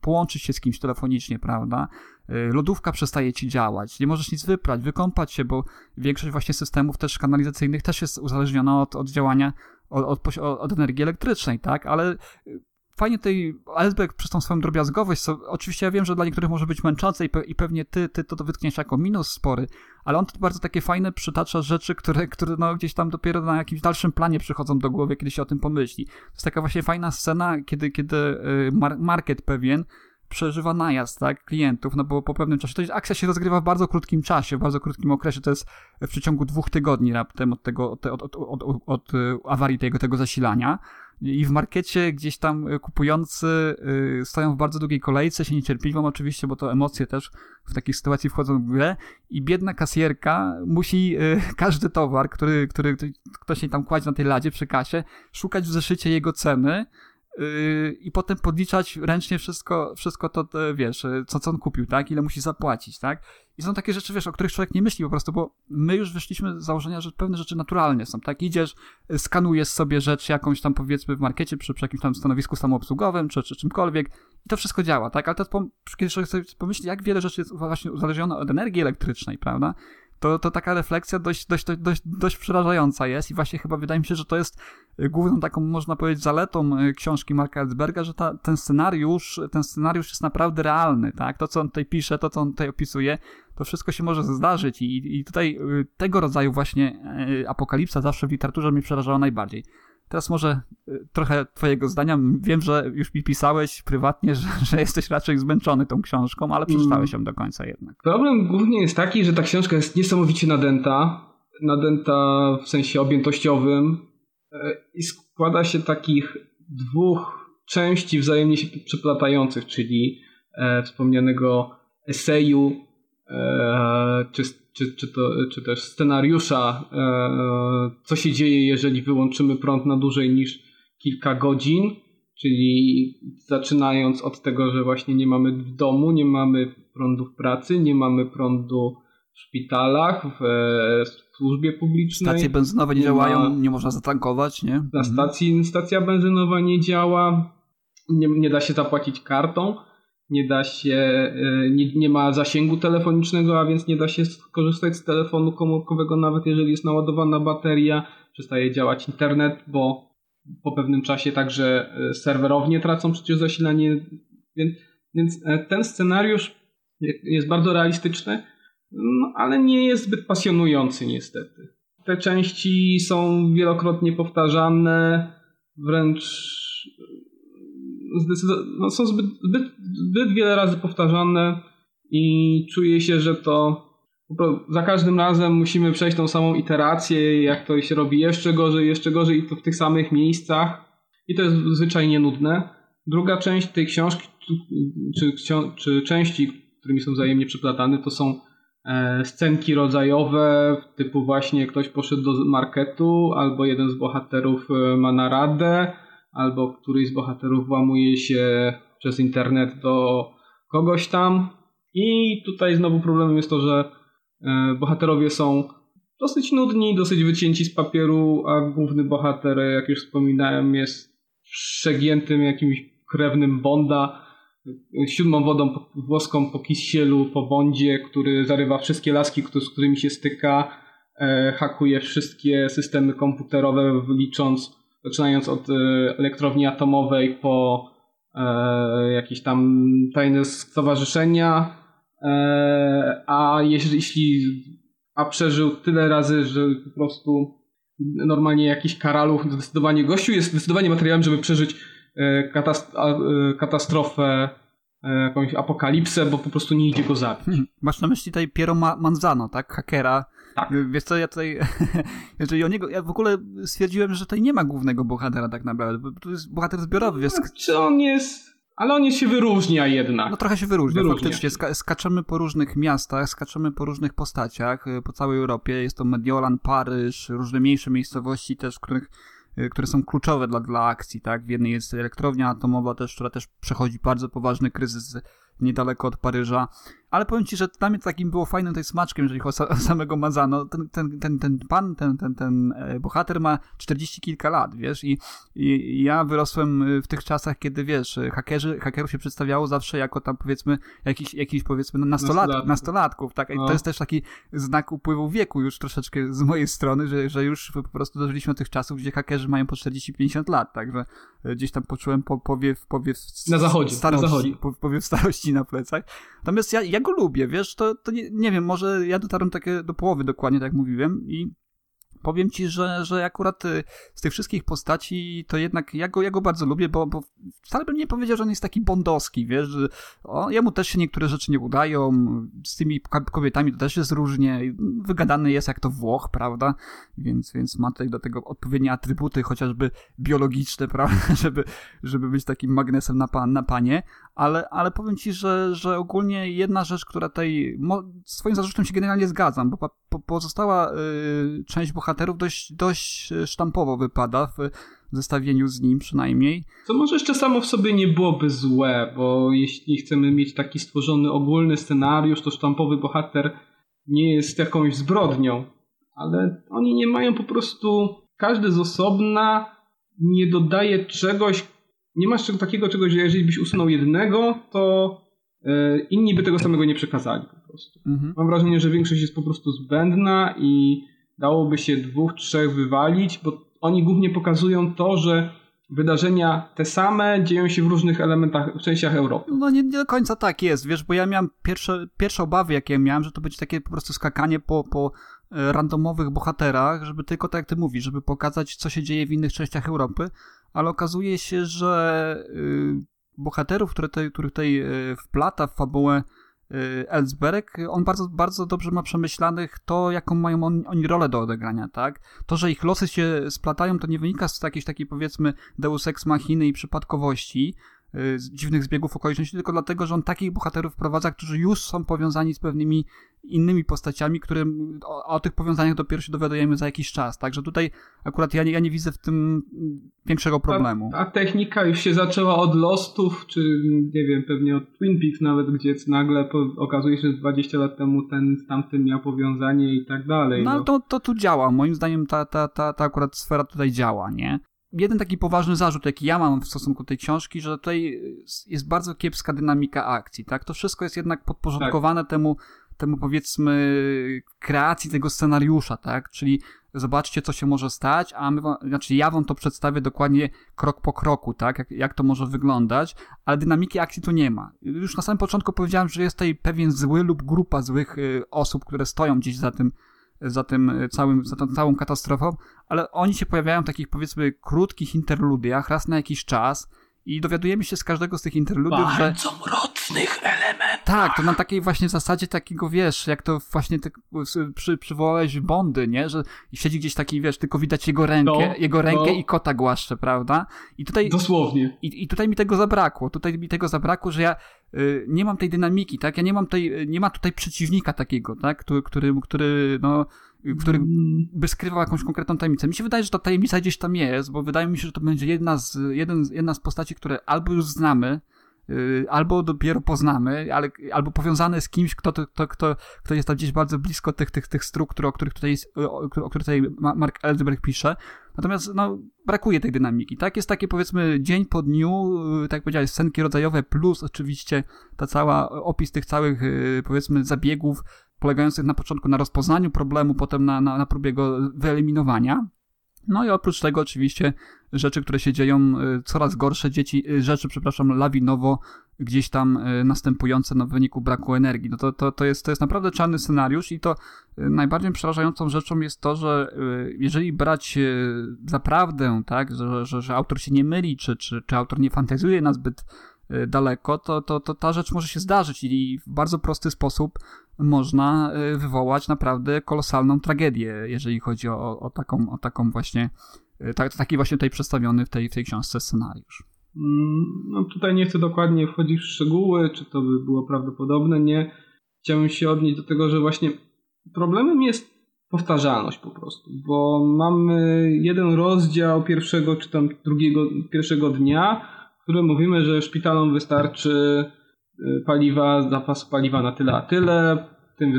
połączyć się z kimś telefonicznie, prawda, y, lodówka przestaje ci działać, nie możesz nic wyprać, wykąpać się, bo większość właśnie systemów też kanalizacyjnych też jest uzależniona od, od działania, od, od, od energii elektrycznej, tak, ale fajnie tej Elsbeck przez tą swoją drobiazgowość, co, oczywiście ja wiem, że dla niektórych może być męczące i, pe, i pewnie ty, ty to, to wytkniesz jako minus spory, ale on bardzo takie fajne przytacza rzeczy, które, które no gdzieś tam dopiero na jakimś dalszym planie przychodzą do głowy, kiedy się o tym pomyśli. To jest taka właśnie fajna scena, kiedy, kiedy y, market pewien przeżywa najazd, tak, klientów, no bo po pewnym czasie, to jest, akcja się rozgrywa w bardzo krótkim czasie, w bardzo krótkim okresie, to jest w przeciągu dwóch tygodni raptem od tego, od, od, od, od, od y, awarii tego, tego zasilania, i w markecie gdzieś tam y, kupujący y, stoją w bardzo długiej kolejce, się niecierpliwią oczywiście, bo to emocje też w takiej sytuacji wchodzą w grę. I biedna kasjerka musi y, każdy towar, który, który ktoś jej tam kładzie na tej ladzie przy kasie, szukać w zeszycie jego ceny, Yy, i potem podliczać ręcznie wszystko, wszystko to, wiesz, co, co on kupił, tak? Ile musi zapłacić, tak? I są takie rzeczy, wiesz, o których człowiek nie myśli po prostu, bo my już wyszliśmy z założenia, że pewne rzeczy naturalnie są, tak? Idziesz, skanujesz sobie rzecz jakąś tam, powiedzmy, w markecie, przy, przy jakimś tam stanowisku samoobsługowym, czy, czy czymkolwiek i to wszystko działa, tak? Ale teraz, kiedy człowiek sobie pomyśli, jak wiele rzeczy jest właśnie uzależnione od energii elektrycznej, prawda? To, to taka refleksja dość, dość, dość, dość przerażająca jest i właśnie chyba wydaje mi się, że to jest y, główną taką, można powiedzieć, zaletą y, książki Marka Ellsberga, że ta, ten scenariusz, ten scenariusz jest naprawdę realny, tak? To, co on tutaj pisze, to, co on tutaj opisuje, to wszystko się może zdarzyć i, i tutaj y, tego rodzaju właśnie apokalipsa zawsze w literaturze mnie przerażała najbardziej. Teraz może y, trochę twojego zdania. Wiem, że już mi pisałeś prywatnie, że, że jesteś raczej zmęczony tą książką, ale przeczytałeś ją do końca jednak. Problem głównie jest taki, że ta książka jest niesamowicie nadęta. Nadęta w sensie objętościowym e, i składa się takich dwóch części wzajemnie się przeplatających, czyli e, wspomnianego eseju, e, czy, czy, czy, to, czy też scenariusza, e, co się dzieje, jeżeli wyłączymy prąd na dłużej niż kilka godzin, czyli zaczynając od tego, że właśnie nie mamy w domu, nie mamy prądu w pracy, nie mamy prądu w szpitalach, w, w służbie publicznej. Stacje benzynowe nie, nie działają, ma, nie można zatankować, nie? Na stacji, stacja benzynowa nie działa, nie, nie da się zapłacić kartą, nie da się, e, nie, nie ma zasięgu telefonicznego, a więc nie da się skorzystać z telefonu komórkowego, nawet jeżeli jest naładowana bateria, przestaje działać internet, bo po pewnym czasie także e, serwerownie tracą przecież zasilanie, więc, więc e, ten scenariusz jest bardzo realistyczny, no, ale nie jest zbyt pasjonujący niestety. Te części są wielokrotnie powtarzane, wręcz no, są zbyt, zbyt, zbyt wiele razy powtarzane i czuję się, że to za każdym razem musimy przejść tą samą iterację, jak to się robi jeszcze gorzej, jeszcze gorzej i to w tych samych miejscach i to jest zwyczajnie nudne. Druga część tej książki, czy, czy części, którymi są wzajemnie przeplatane, to są e, scenki rodzajowe, typu właśnie ktoś poszedł do marketu, albo jeden z bohaterów e, ma naradę, albo któryś z bohaterów włamuje się przez internet do kogoś tam. I tutaj znowu problemem jest to, że e, bohaterowie są dosyć nudni, dosyć wycięci z papieru, a główny bohater, jak już wspominałem, jest przegiętym jakimś krewnym Bonda, siódmą wodą włoską po kisielu, po Bondzie, który zarywa wszystkie laski, z którymi się styka, e, hakuje wszystkie systemy komputerowe, licząc zaczynając od e, elektrowni atomowej po e, jakieś tam tajne stowarzyszenia, e, a jeśli, a przeżył tyle razy, że po prostu normalnie jakiś karaluch, zdecydowanie gościu jest zdecydowanie materiałem, żeby przeżyć katastrofę, jakąś apokalipsę, bo po prostu nie idzie go zabić. Hmm. Masz na myśli tutaj Piero Manzano, tak? Hakera, tak. Wiesz co, ja tutaj, jeżeli o niego, ja w ogóle stwierdziłem, że tutaj nie ma głównego bohatera tak naprawdę, bo to jest bohater zbiorowy, wiesz. Czy on jest... Ale on się wyróżnia jednak. No trochę się wyróżnia, wyróżnia. faktycznie. Ska skaczemy po różnych miastach, skaczemy po różnych postaciach, y, po całej Europie. Jest to Mediolan, Paryż, różne mniejsze miejscowości też, których y, które są kluczowe dla, dla akcji, tak? W jednej jest elektrownia atomowa też, która też przechodzi bardzo poważny kryzys niedaleko od Paryża. Ale powiem ci, że dla mnie takim było fajnym tej smaczkiem, jeżeli chodzi o samego Mazano. Ten, ten, ten, ten pan, ten, ten, ten e, bohater ma 40 kilka lat, wiesz, i, i ja wyrosłem e, w tych czasach, kiedy, wiesz, hakerzy, hakerów się przedstawiało zawsze jako tam, powiedzmy, jakiś, jakiś powiedzmy, nastolat, nastolatków. tak? I no. to jest też taki znak upływu wieku już troszeczkę z mojej strony, że, że już po prostu dożyliśmy do tych czasów, gdzie hakerzy mają po 40-50 lat, także e, gdzieś tam poczułem po, powiew, powiew na zachodzie, starości, na zachodzie. powiew starości na plecach. Natomiast ja, ja go lubię, wiesz, to, to nie, nie wiem, może ja dotarłem takie do połowy dokładnie, tak jak mówiłem i powiem ci, że, że akurat y, z tych wszystkich postaci to jednak ja go, ja go bardzo lubię, bo, bo wcale bym nie powiedział, że on jest taki bondowski, wiesz, że o, jemu też się niektóre rzeczy nie udają, z tymi kobietami to też jest różnie, wygadany jest jak to Włoch, prawda, więc, więc ma tutaj do tego odpowiednie atrybuty, chociażby biologiczne, prawda, żeby, żeby być takim magnesem na, pan, na panie, ale, ale powiem ci, że, że ogólnie jedna rzecz, która tutaj, z swoim zarzutem się generalnie zgadzam, bo po, pozostała y, część bohaterów dość, dość sztampowo wypada w zestawieniu z nim przynajmniej. Co może jeszcze samo w sobie nie byłoby złe, bo jeśli chcemy mieć taki stworzony ogólny scenariusz, to sztampowy bohater nie jest jakąś zbrodnią, ale oni nie mają po prostu, każdy z osobna nie dodaje czegoś, nie masz takiego czegoś, że jeżeli byś usunął jednego, to e, inni by tego samego nie przekazali po prostu. Mhm. Mam wrażenie, że większość jest po prostu zbędna i dałoby się dwóch, trzech wywalić, bo oni głównie pokazują to, że wydarzenia te same dzieją się w różnych elementach, w częściach Europy. No nie, nie, do końca tak jest, wiesz, bo ja miałem pierwsze, pierwsze obawy, jakie miałem, że to będzie takie po prostu skakanie po, po e, randomowych bohaterach, żeby tylko tak jak ty mówisz, żeby pokazać, co się dzieje w innych częściach Europy, ale okazuje się, że y, bohaterów, które których tutaj y, wplata w fabułę y, Ellsberg, on bardzo, bardzo dobrze ma przemyślanych to, jaką mają on, oni rolę do odegrania, tak? To, że ich losy się splatają, to nie wynika z jakiejś takiej, powiedzmy, deus ex machiny i przypadkowości, dziwnych zbiegów okoliczności, tylko dlatego, że on takich bohaterów wprowadza, którzy już są powiązani z pewnymi innymi postaciami, które o, o tych powiązaniach dopiero się dowiadujemy za jakiś czas. Także tutaj akurat ja nie, ja nie widzę w tym większego problemu. A, a technika już się zaczęła od Lostów, czy nie wiem, pewnie od Twin Peaks nawet, gdzie nagle po, okazuje się, że 20 lat temu ten z tamtym miał powiązanie i tak dalej. No ale to, to tu działa. Moim zdaniem ta, ta, ta, ta akurat sfera tutaj działa, nie? Jeden taki poważny zarzut, jaki ja mam w stosunku do tej książki, że tutaj jest bardzo kiepska dynamika akcji, tak? To wszystko jest jednak podporządkowane tak. temu, temu powiedzmy kreacji tego scenariusza, tak? Czyli zobaczcie, co się może stać, a my, znaczy ja wam to przedstawię dokładnie krok po kroku, tak? Jak, jak to może wyglądać, ale dynamiki akcji tu nie ma. Już na samym początku powiedziałem, że jest tutaj pewien zły lub grupa złych y, osób, które stoją gdzieś za tym, za tym całym, za tą całą katastrofą, ale oni się pojawiają w takich powiedzmy krótkich interludiach raz na jakiś czas i dowiadujemy się z każdego z tych interludiów, Bardzo że... mrocznych elementów. Tak, to na takiej właśnie zasadzie takiego, wiesz, jak to właśnie ty przy, przywołałeś Bondy, nie? Że siedzi gdzieś taki, wiesz, tylko widać jego rękę, No, jego rękę no. i kota głaszcze, prawda? I tutaj... Dosłownie. I, I tutaj mi tego zabrakło. Tutaj mi tego zabrakło, że ja y, nie mam tej dynamiki, tak? Ja nie mam tej, nie ma tutaj przeciwnika takiego, tak? Który, który, który no, który Mm. by skrywał jakąś konkretną tajemnicę. Mi się wydaje, że ta tajemnica gdzieś tam jest, bo wydaje mi się, że to będzie jedna z, jeden, jedna z postaci, które albo już znamy, albo dopiero poznamy, ale, albo powiązane z kimś, kto, to- kto, kto, jest tam gdzieś bardzo blisko tych, tych, tych struktur, o których tutaj, jest, o, o których tutaj Ma- Mark Ellsberg pisze. Natomiast no, brakuje tej dynamiki. Tak jest takie powiedzmy dzień po dniu, y, tak jak powiedziałeś, scenki rodzajowe, plus oczywiście ta cała opis tych całych y, powiedzmy zabiegów polegających na początku na rozpoznaniu problemu, potem na, na, na próbie go wyeliminowania. No i oprócz tego oczywiście rzeczy, które się dzieją, y, coraz gorsze dzieci, y, rzeczy, przepraszam, lawinowo gdzieś tam y, następujące no, w wyniku braku energii. No to, to, to, jest, to jest naprawdę czarny scenariusz i to najbardziej przerażającą rzeczą jest to, że jeżeli brać za prawdę, tak, że, że, że autor się nie myli, czy, czy, czy autor nie fantazjuje na zbyt daleko, to, to, to ta rzecz może się zdarzyć i w bardzo prosty sposób można y, wywołać naprawdę kolosalną tragedię, jeżeli chodzi o, o, taką, o taką właśnie, y, ta, taki właśnie tutaj przedstawiony w tej, w tej książce scenariusz. Mm, No tutaj nie chcę dokładnie wchodzić w szczegóły, czy to by było prawdopodobne, nie. Chciałbym się odnieść do tego, że właśnie problemem jest powtarzalność po prostu, bo mamy jeden rozdział pierwszego czy tam drugiego, pierwszego dnia, w którym mówimy, że szpitalom wystarczy y, paliwa, zapas paliwa na tyle a tyle, tym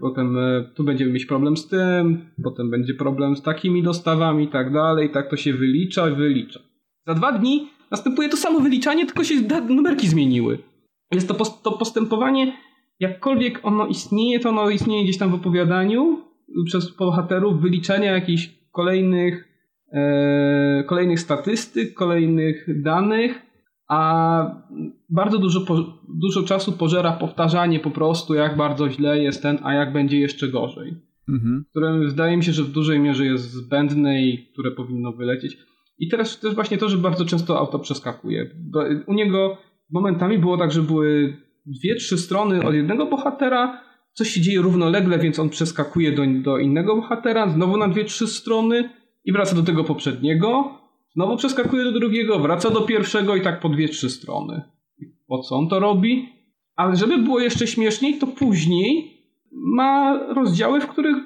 potem y, tu będziemy mieć problem z tym, potem będzie problem z takimi dostawami i tak dalej, tak to się wylicza, wylicza. Za dwa dni następuje to samo wyliczanie, tylko się numerki zmieniły. Jest to, pos- to postępowanie, jakkolwiek ono istnieje, to ono istnieje gdzieś tam w opowiadaniu przez bohaterów, wyliczenia jakichś kolejnych, kolejnych statystyk, kolejnych danych, a bardzo dużo, dużo czasu pożera powtarzanie po prostu, jak bardzo źle jest ten, a jak będzie jeszcze gorzej Mhm. które wydaje mi się, że w dużej mierze jest zbędne i które powinno wylecieć. I teraz też właśnie to, że bardzo często auto przeskakuje. U niego momentami było tak, że były dwie, trzy strony od jednego bohatera, coś się dzieje równolegle, więc on przeskakuje do, do innego bohatera, znowu na dwie, trzy strony i wraca do tego poprzedniego, znowu przeskakuje do drugiego, wraca do pierwszego i tak po dwie, trzy strony. Po co on to robi? Ale żeby było jeszcze śmieszniej, to później ma rozdziały, w których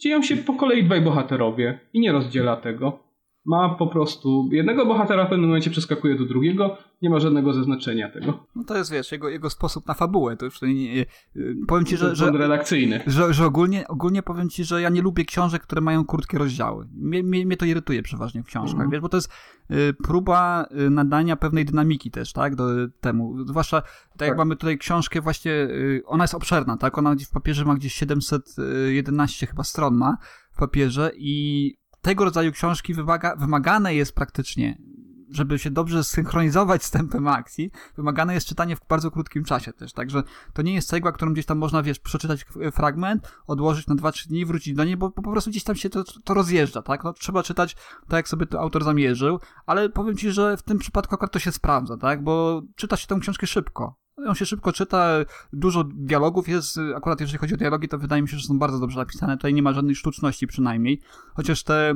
dzieją się po kolei dwaj bohaterowie i nie rozdziela tego. Ma po prostu jednego bohatera w pewnym momencie przeskakuje do drugiego, nie ma żadnego zaznaczenia tego. No to jest, wiesz, jego, jego sposób na fabułę. To już nie, nie, y, powiem ci, że, że, redakcyjny. że, że ogólnie, ogólnie powiem ci, że ja nie lubię książek, które mają krótkie rozdziały. Mnie, mnie, mnie to irytuje przeważnie w książkach, Mhm. wiesz, bo to jest y, próba y, nadania pewnej dynamiki też, tak, do temu. Zwłaszcza, tak, jak Tak. mamy tutaj książkę właśnie, ona jest obszerna, tak, ona w papierze ma gdzieś 711 chyba stron ma w papierze i tego rodzaju książki wymaga, wymagane jest praktycznie żeby się dobrze synchronizować z tempem akcji, wymagane jest czytanie w bardzo krótkim czasie też, także to nie jest cegła, którą gdzieś tam można, wiesz, przeczytać fragment, odłożyć na 2-3 dni, wrócić do niej, bo, bo po prostu gdzieś tam się to, to rozjeżdża, tak? No, trzeba czytać tak, jak sobie to autor zamierzył, ale powiem ci, że w tym przypadku akurat to się sprawdza, tak? Bo czyta się tę książkę szybko. On się szybko czyta, dużo dialogów jest, akurat jeżeli chodzi o dialogi, to wydaje mi się, że są bardzo dobrze napisane, tutaj nie ma żadnej sztuczności przynajmniej, chociaż te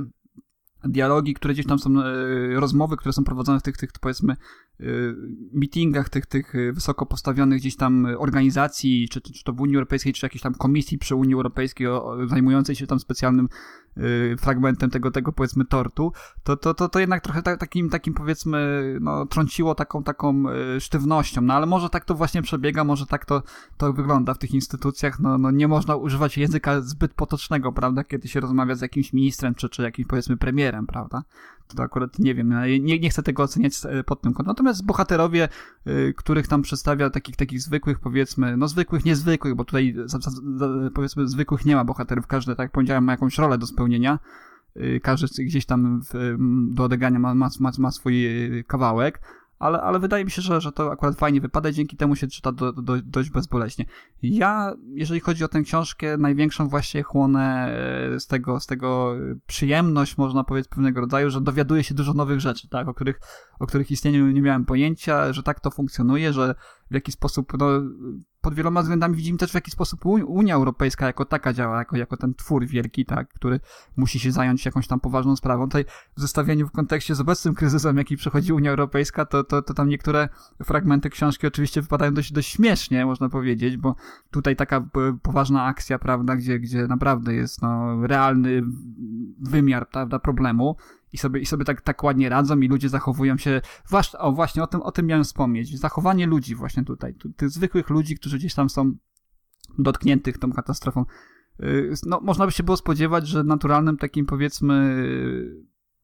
dialogi, które gdzieś tam są, e, rozmowy, które są prowadzone w tych, tych powiedzmy, e, meetingach tych, tych wysoko postawionych gdzieś tam organizacji, czy, czy to w Unii Europejskiej, czy jakiejś tam komisji przy Unii Europejskiej zajmującej się tam specjalnym fragmentem tego, tego powiedzmy tortu, to, to, to, to jednak trochę takim, takim powiedzmy, no, trąciło taką, taką y, sztywnością, no ale może tak to właśnie przebiega, może tak to, to wygląda w tych instytucjach, no, no nie można używać języka zbyt potocznego, prawda, kiedy się rozmawia z jakimś ministrem, czy, czy jakimś powiedzmy premierem, prawda, to akurat nie wiem, nie, nie chcę tego oceniać e, pod tym kątem. Natomiast bohaterowie, y, których tam przedstawia takich, takich zwykłych, powiedzmy, no zwykłych, niezwykłych, bo tutaj powiedzmy zwykłych nie ma bohaterów, każdy, tak jak powiedziałem, ma jakąś rolę do spełnienia, y, każdy gdzieś tam w, do odegrania ma, ma, ma, ma swój kawałek, ale, ale wydaje mi się, że, że to akurat fajnie wypada dzięki temu się czyta do, do, dość bezboleśnie. Ja, jeżeli chodzi o tę książkę, największą właśnie chłonę e, z tego, z tego przyjemność, można powiedzieć, pewnego rodzaju, że dowiaduję się dużo nowych rzeczy, tak, o których, o których istnieniu nie miałem pojęcia, że tak to funkcjonuje, że w jaki sposób, no, pod wieloma względami widzimy też w jaki sposób Unia Europejska jako taka działa, jako, jako ten twór wielki, tak, który musi się zająć jakąś tam poważną sprawą. Tutaj w zestawieniu w kontekście z obecnym kryzysem, jaki przechodzi Unia Europejska, to, to, to tam niektóre fragmenty książki oczywiście wypadają dość, dość śmiesznie, można powiedzieć, bo tutaj taka poważna akcja, prawda, gdzie, gdzie naprawdę jest no, realny wymiar, prawda, problemu i sobie, i sobie tak, tak ładnie radzą i ludzie zachowują się, właśnie, o właśnie, o tym, o tym miałem wspomnieć, zachowanie ludzi właśnie tutaj, tych zwykłych ludzi, którzy gdzieś tam są dotkniętych tą katastrofą. Y, no, można by się było spodziewać, że naturalnym takim powiedzmy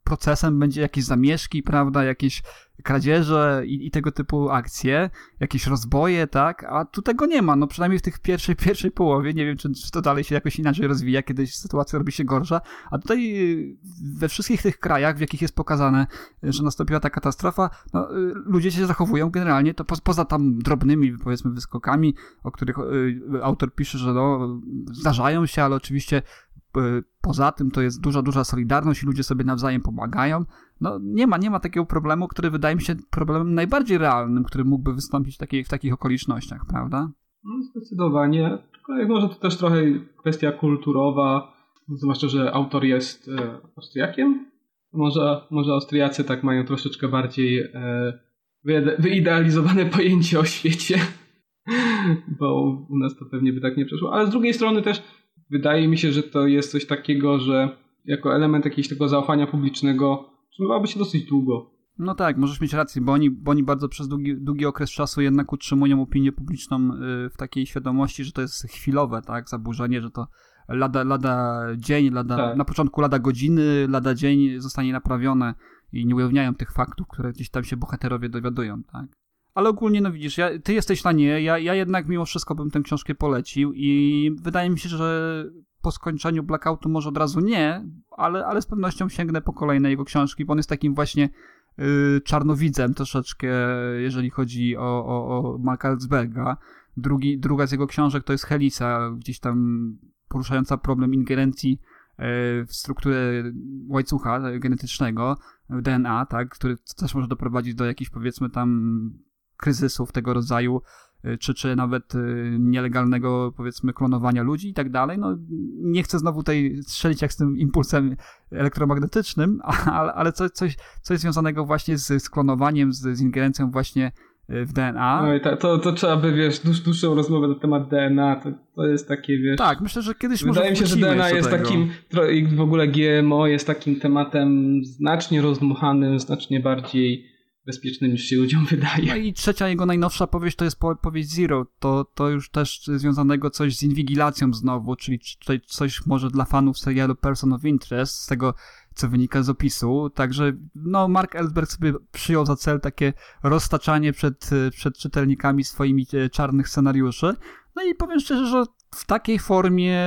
procesem będzie jakieś zamieszki, prawda, jakieś kradzieże i, i, tego typu akcje, jakieś rozboje, tak, a tu tego nie ma, no przynajmniej w tych pierwszej, pierwszej połowie, nie wiem, czy, czy to dalej się jakoś inaczej rozwija, kiedyś sytuacja robi się gorsza, a tutaj y, we wszystkich tych krajach, w jakich jest pokazane, że nastąpiła ta katastrofa, no, y, ludzie się zachowują generalnie, to po, poza tam drobnymi, powiedzmy, wyskokami, o których y, autor pisze, że no, zdarzają się, ale oczywiście poza tym to jest duża, duża solidarność i ludzie sobie nawzajem pomagają. No nie ma, nie ma takiego problemu, który wydaje mi się problemem najbardziej realnym, który mógłby wystąpić w, takiej, w takich okolicznościach, prawda? No zdecydowanie. Tylko może to też trochę kwestia kulturowa, zwłaszcza, że autor jest e, Austriakiem. Może, może Austriacy tak mają troszeczkę bardziej e, wyidealizowane pojęcie o świecie, bo u nas to pewnie by tak nie przeszło. Ale z drugiej strony też wydaje mi się, że to jest coś takiego, że jako element jakiegoś tego zaufania publicznego utrzymywałoby się dosyć długo. No tak, możesz mieć rację, bo oni, bo oni bardzo przez długi, długi okres czasu jednak utrzymują opinię publiczną y, w takiej świadomości, że to jest chwilowe, tak, zaburzenie, że to lada, lada dzień, lada, tak. na początku lada godziny, lada dzień zostanie naprawione i nie ujawniają tych faktów, które gdzieś tam się bohaterowie dowiadują, tak. Ale ogólnie, no widzisz, ja, ty jesteś na nie, ja, ja jednak mimo wszystko bym tę książkę polecił i wydaje mi się, że po skończeniu Blackoutu może od razu nie, ale, ale z pewnością sięgnę po kolejne jego książki, bo on jest takim właśnie y, czarnowidzem troszeczkę, jeżeli chodzi o, o, o Marka Ellsberga. Drugi, druga z jego książek to jest Helisa, gdzieś tam poruszająca problem ingerencji y, w strukturę łańcucha genetycznego, DNA, tak, który też może doprowadzić do jakichś powiedzmy tam kryzysów tego rodzaju, czy, czy nawet y, nielegalnego, powiedzmy, klonowania ludzi i tak dalej. No, nie chcę znowu tutaj strzelić jak z tym impulsem elektromagnetycznym, ale, ale coś, coś, coś związanego właśnie z, z klonowaniem, z, z ingerencją właśnie y, w DNA. No i to, to, to trzeba by, wiesz, dłuż, dłuższą rozmowę na temat DNA, to, to jest takie, wiesz... Tak, myślę, że kiedyś Wydaje mi się, że DNA jest tego. takim, i w ogóle GMO jest takim tematem znacznie rozmuchanym, znacznie bardziej bezpieczny niż się ludziom wydaje. No i trzecia jego najnowsza powieść to jest powieść Zero. To, to już też związanego coś z inwigilacją znowu, czyli coś może dla fanów serialu Person of Interest, z tego co wynika z opisu. Także no, Mark Ellsberg sobie przyjął za cel takie roztaczanie przed, przed czytelnikami swoimi e, czarnych scenariuszy. No i powiem szczerze, że w takiej formie,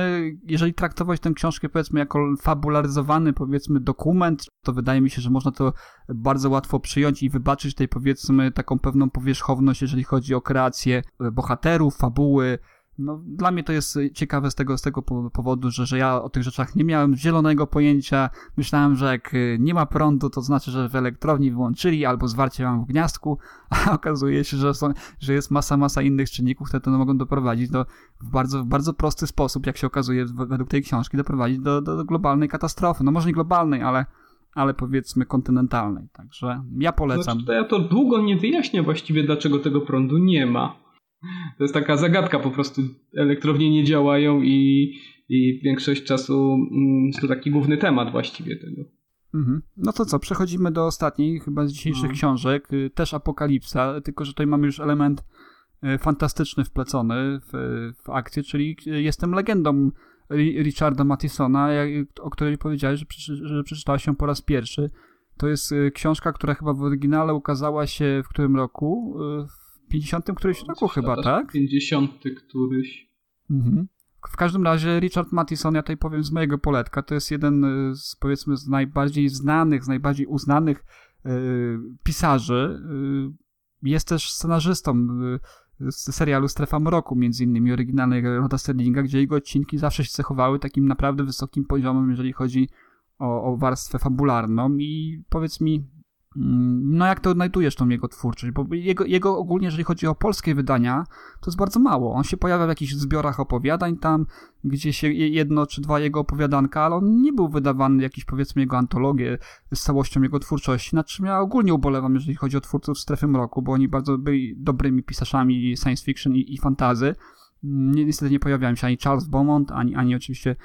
jeżeli traktować tę książkę powiedzmy jako fabularyzowany powiedzmy dokument, to wydaje mi się, że można to bardzo łatwo przyjąć i wybaczyć tej powiedzmy taką pewną powierzchowność, jeżeli chodzi o kreację bohaterów, fabuły, no, dla mnie to jest ciekawe z tego, z tego powodu, że, że ja o tych rzeczach nie miałem zielonego pojęcia. Myślałem, że jak y, nie ma prądu, to znaczy, że w elektrowni wyłączyli albo zwarcie mam w gniazdku, a okazuje się, że, są, że jest masa, masa innych czynników, które to mogą doprowadzić do, w bardzo, w bardzo prosty sposób, jak się okazuje według tej książki, doprowadzić do, do, do globalnej katastrofy. No może nie globalnej, ale ale powiedzmy kontynentalnej. Także ja polecam. Znaczy, to ja to długo nie wyjaśnię właściwie, dlaczego tego prądu nie ma. To jest taka zagadka po prostu. Elektrownie nie działają i, i większość czasu mm, to taki główny temat właściwie tego. Mhm. No to co, przechodzimy do ostatniej chyba z dzisiejszych no. książek, y, też Apokalipsa, tylko że tutaj mamy już element y, fantastyczny wplecony w, w akcję, czyli y, Jestem legendą Richarda Mattisona, o której powiedziałeś, że, że przeczytałeś się po raz pierwszy. To jest książka, która chyba w oryginale ukazała się w którym roku? W 50 któryś roku chyba, tak? 50 któryś. Mhm. W każdym razie Richard Mattison, ja tutaj powiem z mojego poletka, to jest jeden z powiedzmy z najbardziej znanych, z najbardziej uznanych yy, pisarzy. Yy, jest też scenarzystą yy, z serialu Strefa Mroku, między innymi oryginalnej Roda Sterlinga, gdzie jego odcinki zawsze się cechowały takim naprawdę wysokim poziomem, jeżeli chodzi o, o warstwę fabularną i powiedz mi, no jak to odnajdujesz tą jego twórczość? Bo jego, jego ogólnie, jeżeli chodzi o polskie wydania, to jest bardzo mało. On się pojawia w jakichś zbiorach opowiadań tam, gdzie się jedno czy dwa jego opowiadanka, ale on nie był wydawany jakiś powiedzmy jego antologię z całością jego twórczości, nad czym ja ogólnie ubolewam, jeżeli chodzi o twórców Strefy Mroku, bo oni bardzo byli dobrymi pisarzami science fiction i, i fantazy. Niestety nie pojawiają się ani Charles Beaumont, ani, ani oczywiście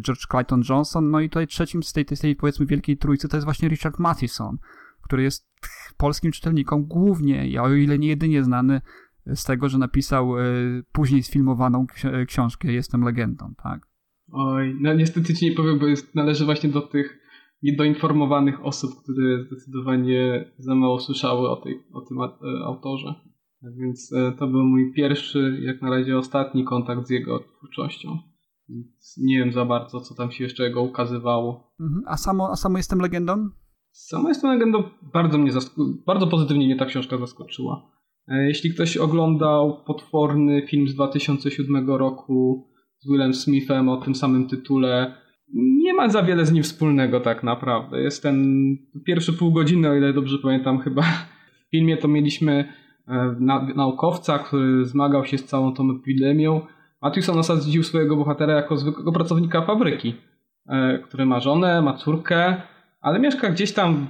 George Clayton Johnson. No i tutaj trzecim z tej, tej, tej powiedzmy wielkiej trójcy to jest właśnie Richard Matheson który jest polskim czytelnikom głównie, o ile nie jedynie znany z tego, że napisał e, później sfilmowaną książkę Jestem legendą, tak? Oj, no niestety ci nie powiem, bo jest, należy właśnie do tych niedoinformowanych osób, które zdecydowanie za mało słyszały o, tej, o tym e, autorze. Więc e, to był mój pierwszy, jak na razie ostatni kontakt z jego twórczością. Więc nie wiem za bardzo, co tam się jeszcze jego ukazywało. Mhm. A, samo, a samo Jestem legendą? Sama jestem legendą bardzo mnie bardzo pozytywnie mnie ta książka zaskoczyła. E, jeśli ktoś oglądał potworny film z 2007 roku z Willem Smithem o tym samym tytule, nie ma za wiele z nim wspólnego tak naprawdę. Jest ten pierwszy pół godziny, o ile dobrze pamiętam chyba. W filmie to mieliśmy e, naukowca, który zmagał się z całą tą epidemią. Matthewson osadził swojego bohatera jako zwykłego pracownika fabryki, e, który ma żonę, ma córkę, ale mieszka gdzieś tam,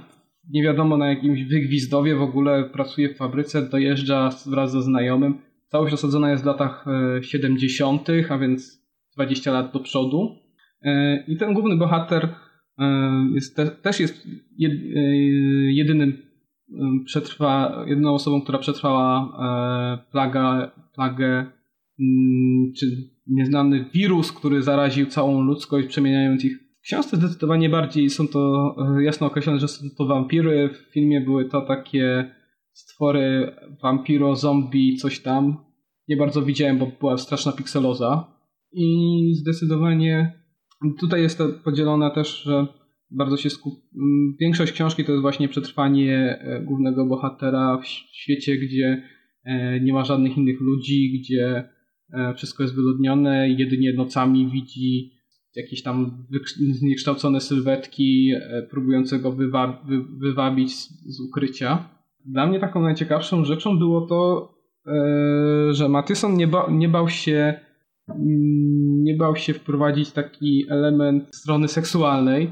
nie wiadomo na jakimś wygwizdowie, w ogóle pracuje w fabryce, dojeżdża wraz ze znajomym. Całość osadzona jest w latach 70., e, a więc 20 lat do przodu. E, I ten główny bohater e, jest te, też jest jedynym przetrwa, jedyną osobą, która przetrwała plaga, plagę mm, czy nieznany wirus, który zaraził całą ludzkość, przemieniając ich książce zdecydowanie bardziej są to e, jasno określone, że są to wampiry. W filmie były to takie stwory vampiro, zombie, coś tam. Nie bardzo widziałem, bo była straszna pikseloza. I zdecydowanie tutaj jest to podzielone też, że bardzo się skup... Większość książki to jest właśnie przetrwanie e, głównego bohatera w świecie, gdzie e, nie ma żadnych innych ludzi, gdzie wszystko jest wyludnione, jedynie nocami widzi jakieś tam zniekształcone sylwetki e, próbujące go wywa wy wywabić z, z, ukrycia. Dla mnie taką najciekawszą rzeczą było to, e, że Matyson nie, ba nie bał się mm, nie bał się wprowadzić taki element strony seksualnej,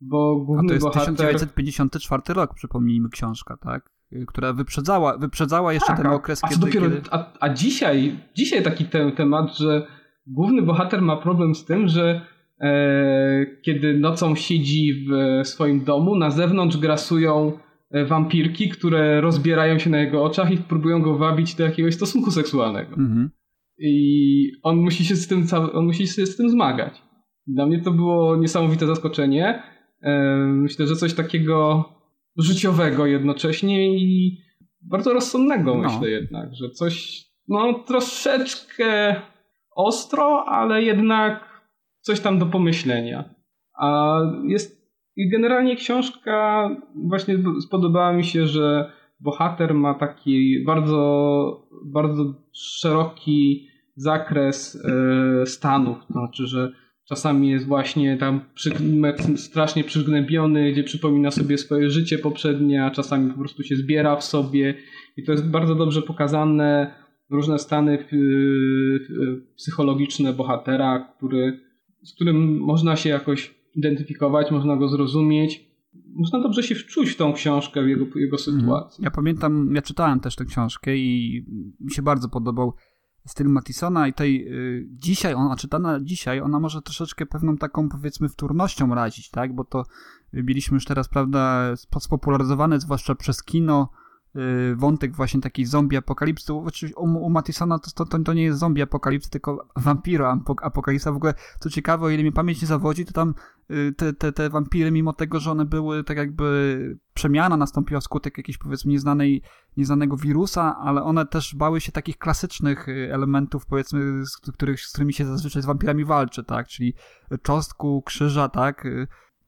bo główny A to jest bohater... 1954 rok, przypomnijmy książka, tak? Która wyprzedzała, wyprzedzała jeszcze tak, ten okres, a, kiedy, dopiero, kiedy... A, a dzisiaj, dzisiaj taki te, temat, że główny bohater ma problem z tym, że kiedy nocą siedzi w swoim domu, na zewnątrz grasują e, wampirki, które rozbierają się na jego oczach i próbują go wabić do jakiegoś stosunku seksualnego. Mhm. I on musi się z tym, on musi się z tym zmagać. Dla mnie to było niesamowite zaskoczenie. E, myślę, że coś takiego życiowego jednocześnie i bardzo rozsądnego, no. myślę jednak, że coś no troszeczkę ostro, ale jednak coś tam do pomyślenia. A jest generalnie książka właśnie spodobała mi się, że bohater ma taki bardzo, bardzo szeroki zakres e, stanów. To znaczy, że czasami jest właśnie tam strasznie przygnębiony, gdzie przypomina sobie swoje życie poprzednie, a czasami po prostu się zbiera w sobie. I to jest bardzo dobrze pokazane różne stany psychologiczne bohatera, który, z którym można się jakoś identyfikować, można go zrozumieć. Można dobrze się wczuć w tą książkę, w jego, jego mhm. sytuację. Ja pamiętam, ja czytałem też tę książkę i mi się bardzo podobał styl Mattisona i tej y, dzisiaj, ona czytana dzisiaj, ona może troszeczkę pewną taką powiedzmy wtórnością razić, tak, bo to mieliśmy już teraz, prawda, spopularyzowane zwłaszcza przez kino, Y, wątek właśnie takiej zombie apokalipsy. Oczywiście u, u Mattisona to, to, to nie jest zombie apokalipsy, tylko vampiro apokalipsa. W ogóle, co ciekawe, o ile mi pamięć nie zawodzi, to tam y, te, te, te wampiry, mimo tego, że one były tak jakby przemiana nastąpiła wskutek jakiejś powiedzmy nieznanej, nieznanego wirusa, ale one też bały się takich klasycznych y, elementów, powiedzmy, z, których, z którymi się zazwyczaj z wampirami walczy, tak? Czyli czostku, krzyża, tak?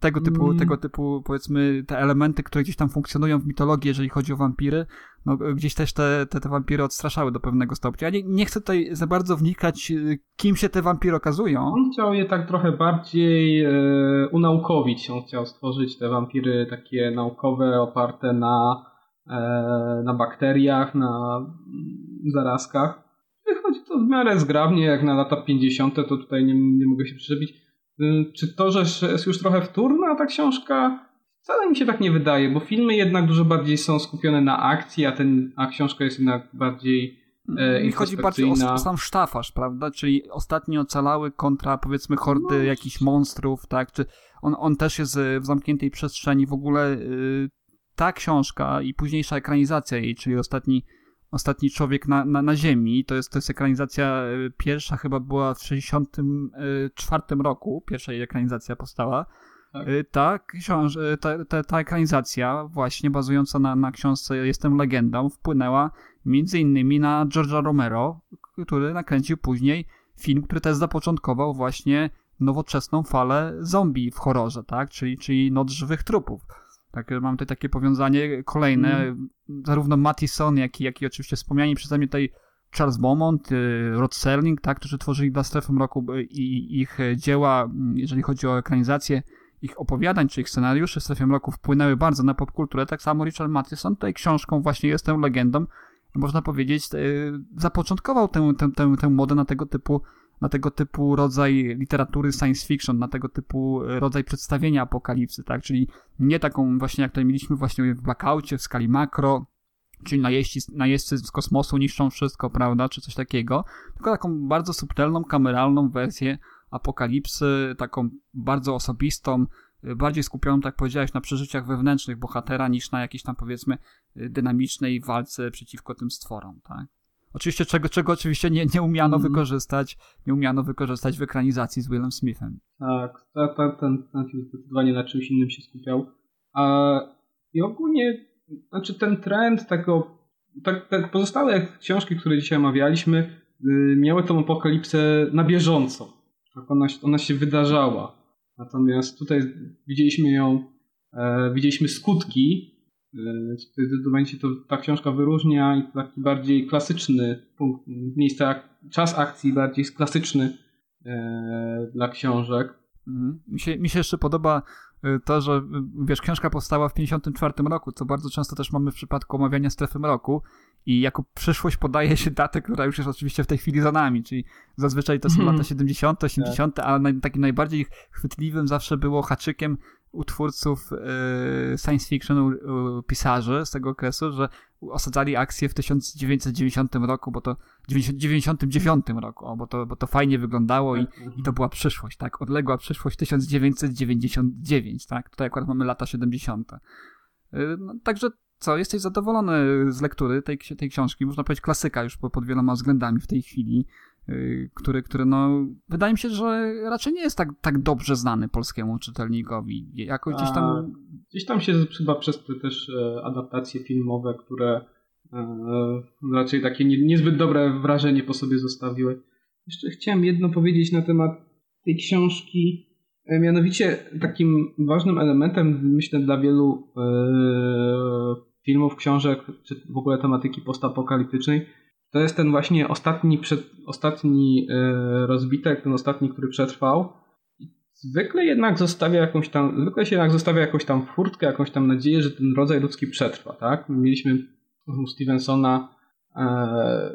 Tego typu, mm. tego typu, powiedzmy, te elementy, które gdzieś tam funkcjonują w mitologii, jeżeli chodzi o wampiry, no gdzieś też te, te, te wampiry odstraszały do pewnego stopnia. Ja nie, nie chcę tutaj za bardzo wnikać, y, kim się te wampiry okazują. On chciał je tak trochę bardziej e, unaukowić. On chciał stworzyć te wampiry takie naukowe, oparte na, e, na bakteriach, na mm, zarazkach. Wychodzi to w miarę zgrabnie, jak na lata 50., to tutaj nie, nie mogę się przyczepić czy to, że jest już trochę wtórna ta książka? Wcale mi się tak nie wydaje, bo filmy jednak dużo bardziej są skupione na akcji, a, ten, a książka jest jednak bardziej e, Mi chodzi bardziej o, sam sztafasz, prawda? Czyli ostatni ocalały kontra powiedzmy hordy no. jakichś monstrów, tak? Czy on, on też jest w zamkniętej przestrzeni. W ogóle y, ta książka i późniejsza ekranizacja jej, czyli ostatni Ostatni Człowiek na, na, na Ziemi. To jest, to jest ekranizacja e, pierwsza, chyba była w 64 e, roku. Pierwsza jej ekranizacja powstała. Tak. E, ta, książ- ta, ta, ta ekranizacja, właśnie bazująca na, na książce Jestem legendą, wpłynęła między innymi na George'a Romero, który nakręcił później film, który też zapoczątkował właśnie nowoczesną falę zombie w horrorze, tak? Czyli, czyli Noc Żywych Trupów. Tak, mam tutaj takie powiązanie kolejne. Mm. Zarówno Mattison, jak i, jak i oczywiście wspomniani przeze mnie tutaj Charles Beaumont, y, Rod Serling, tak, którzy tworzyli dla Strefy Mroku y, i ich dzieła, mm, jeżeli chodzi o ekranizację ich opowiadań czy ich scenariuszy w Strefie Mroku wpłynęły bardzo na popkulturę, tak samo Richard Matheson tutaj książką właśnie Jestem legendą, można powiedzieć, y, zapoczątkował tę, tę, tę, tę modę na tego typu na tego typu rodzaj literatury science fiction, na tego typu e, rodzaj przedstawienia apokalipsy, tak? Czyli nie taką właśnie jak tutaj mieliśmy właśnie w Blackoutie, w skali makro, czyli najeźdźcy, najeźdźcy z kosmosu niszczą wszystko, prawda, czy coś takiego, tylko taką bardzo subtelną, kameralną wersję apokalipsy, taką bardzo osobistą, e, bardziej skupioną, tak powiedziałeś, na przeżyciach wewnętrznych bohatera niż na jakiejś tam powiedzmy e, dynamicznej walce przeciwko tym stworom, tak? Oczywiście, czego, czego oczywiście nie, nie umiano mm. wykorzystać, nie umiano wykorzystać w ekranizacji z Willem Smithem. Tak, ta, ta, ten, ten film zdecydowanie na czymś innym się skupiał. A, I ogólnie, znaczy ten trend tego, tak, tak pozostałe książki, które dzisiaj omawialiśmy, y, miały tą apokalipsę na bieżąco. Tak ona, ona się wydarzała. Natomiast tutaj widzieliśmy ją, e, widzieliśmy skutki Zdecydowanie się to ta książka wyróżnia i taki bardziej klasyczny punkt, miejsca, czas akcji bardziej klasyczny e, dla książek. Mhm. Mi się, mi się jeszcze podoba e, to, że wiesz, książka powstała w 1954 roku, co bardzo często też mamy w przypadku omawiania strefy mroku i jako przyszłość podaje się datę, która już jest oczywiście w tej chwili za nami, czyli zazwyczaj to są mm. lata 70., 80., tak. ale takim najbardziej chwytliwym zawsze było haczykiem u twórców e, science fiction, u, pisarzy z tego okresu, że osadzali akcję w 1990 roku, bo to 99 roku, o, bo, to, bo to fajnie wyglądało i, i to była przyszłość, tak? Odległa przyszłość 1999, tak? Tutaj akurat mamy lata 70. E, no, także co, jesteś zadowolony z lektury tej, tej książki? Można powiedzieć klasyka już pod wieloma względami w tej chwili. Y, który, który no, wydaje mi się, że raczej nie jest tak, tak dobrze znany polskiemu czytelnikowi. Jako gdzieś tam... A, gdzieś tam się chyba przez te też e, adaptacje filmowe, które e, raczej takie nie, niezbyt dobre wrażenie po sobie zostawiły. Jeszcze chciałem jedno powiedzieć na temat tej książki. E, mianowicie takim ważnym elementem, myślę, dla wielu e, filmów, książek, czy w ogóle tematyki postapokaliptycznej, to jest ten właśnie ostatni, przed, ostatni e, rozbitek, ten ostatni, który przetrwał. Zwykle jednak zostawia jakąś tam, zwykle się jednak zostawia jakąś tam furtkę, jakąś tam nadzieję, że ten rodzaj ludzki przetrwa, tak? Mieliśmy u Stevensona e,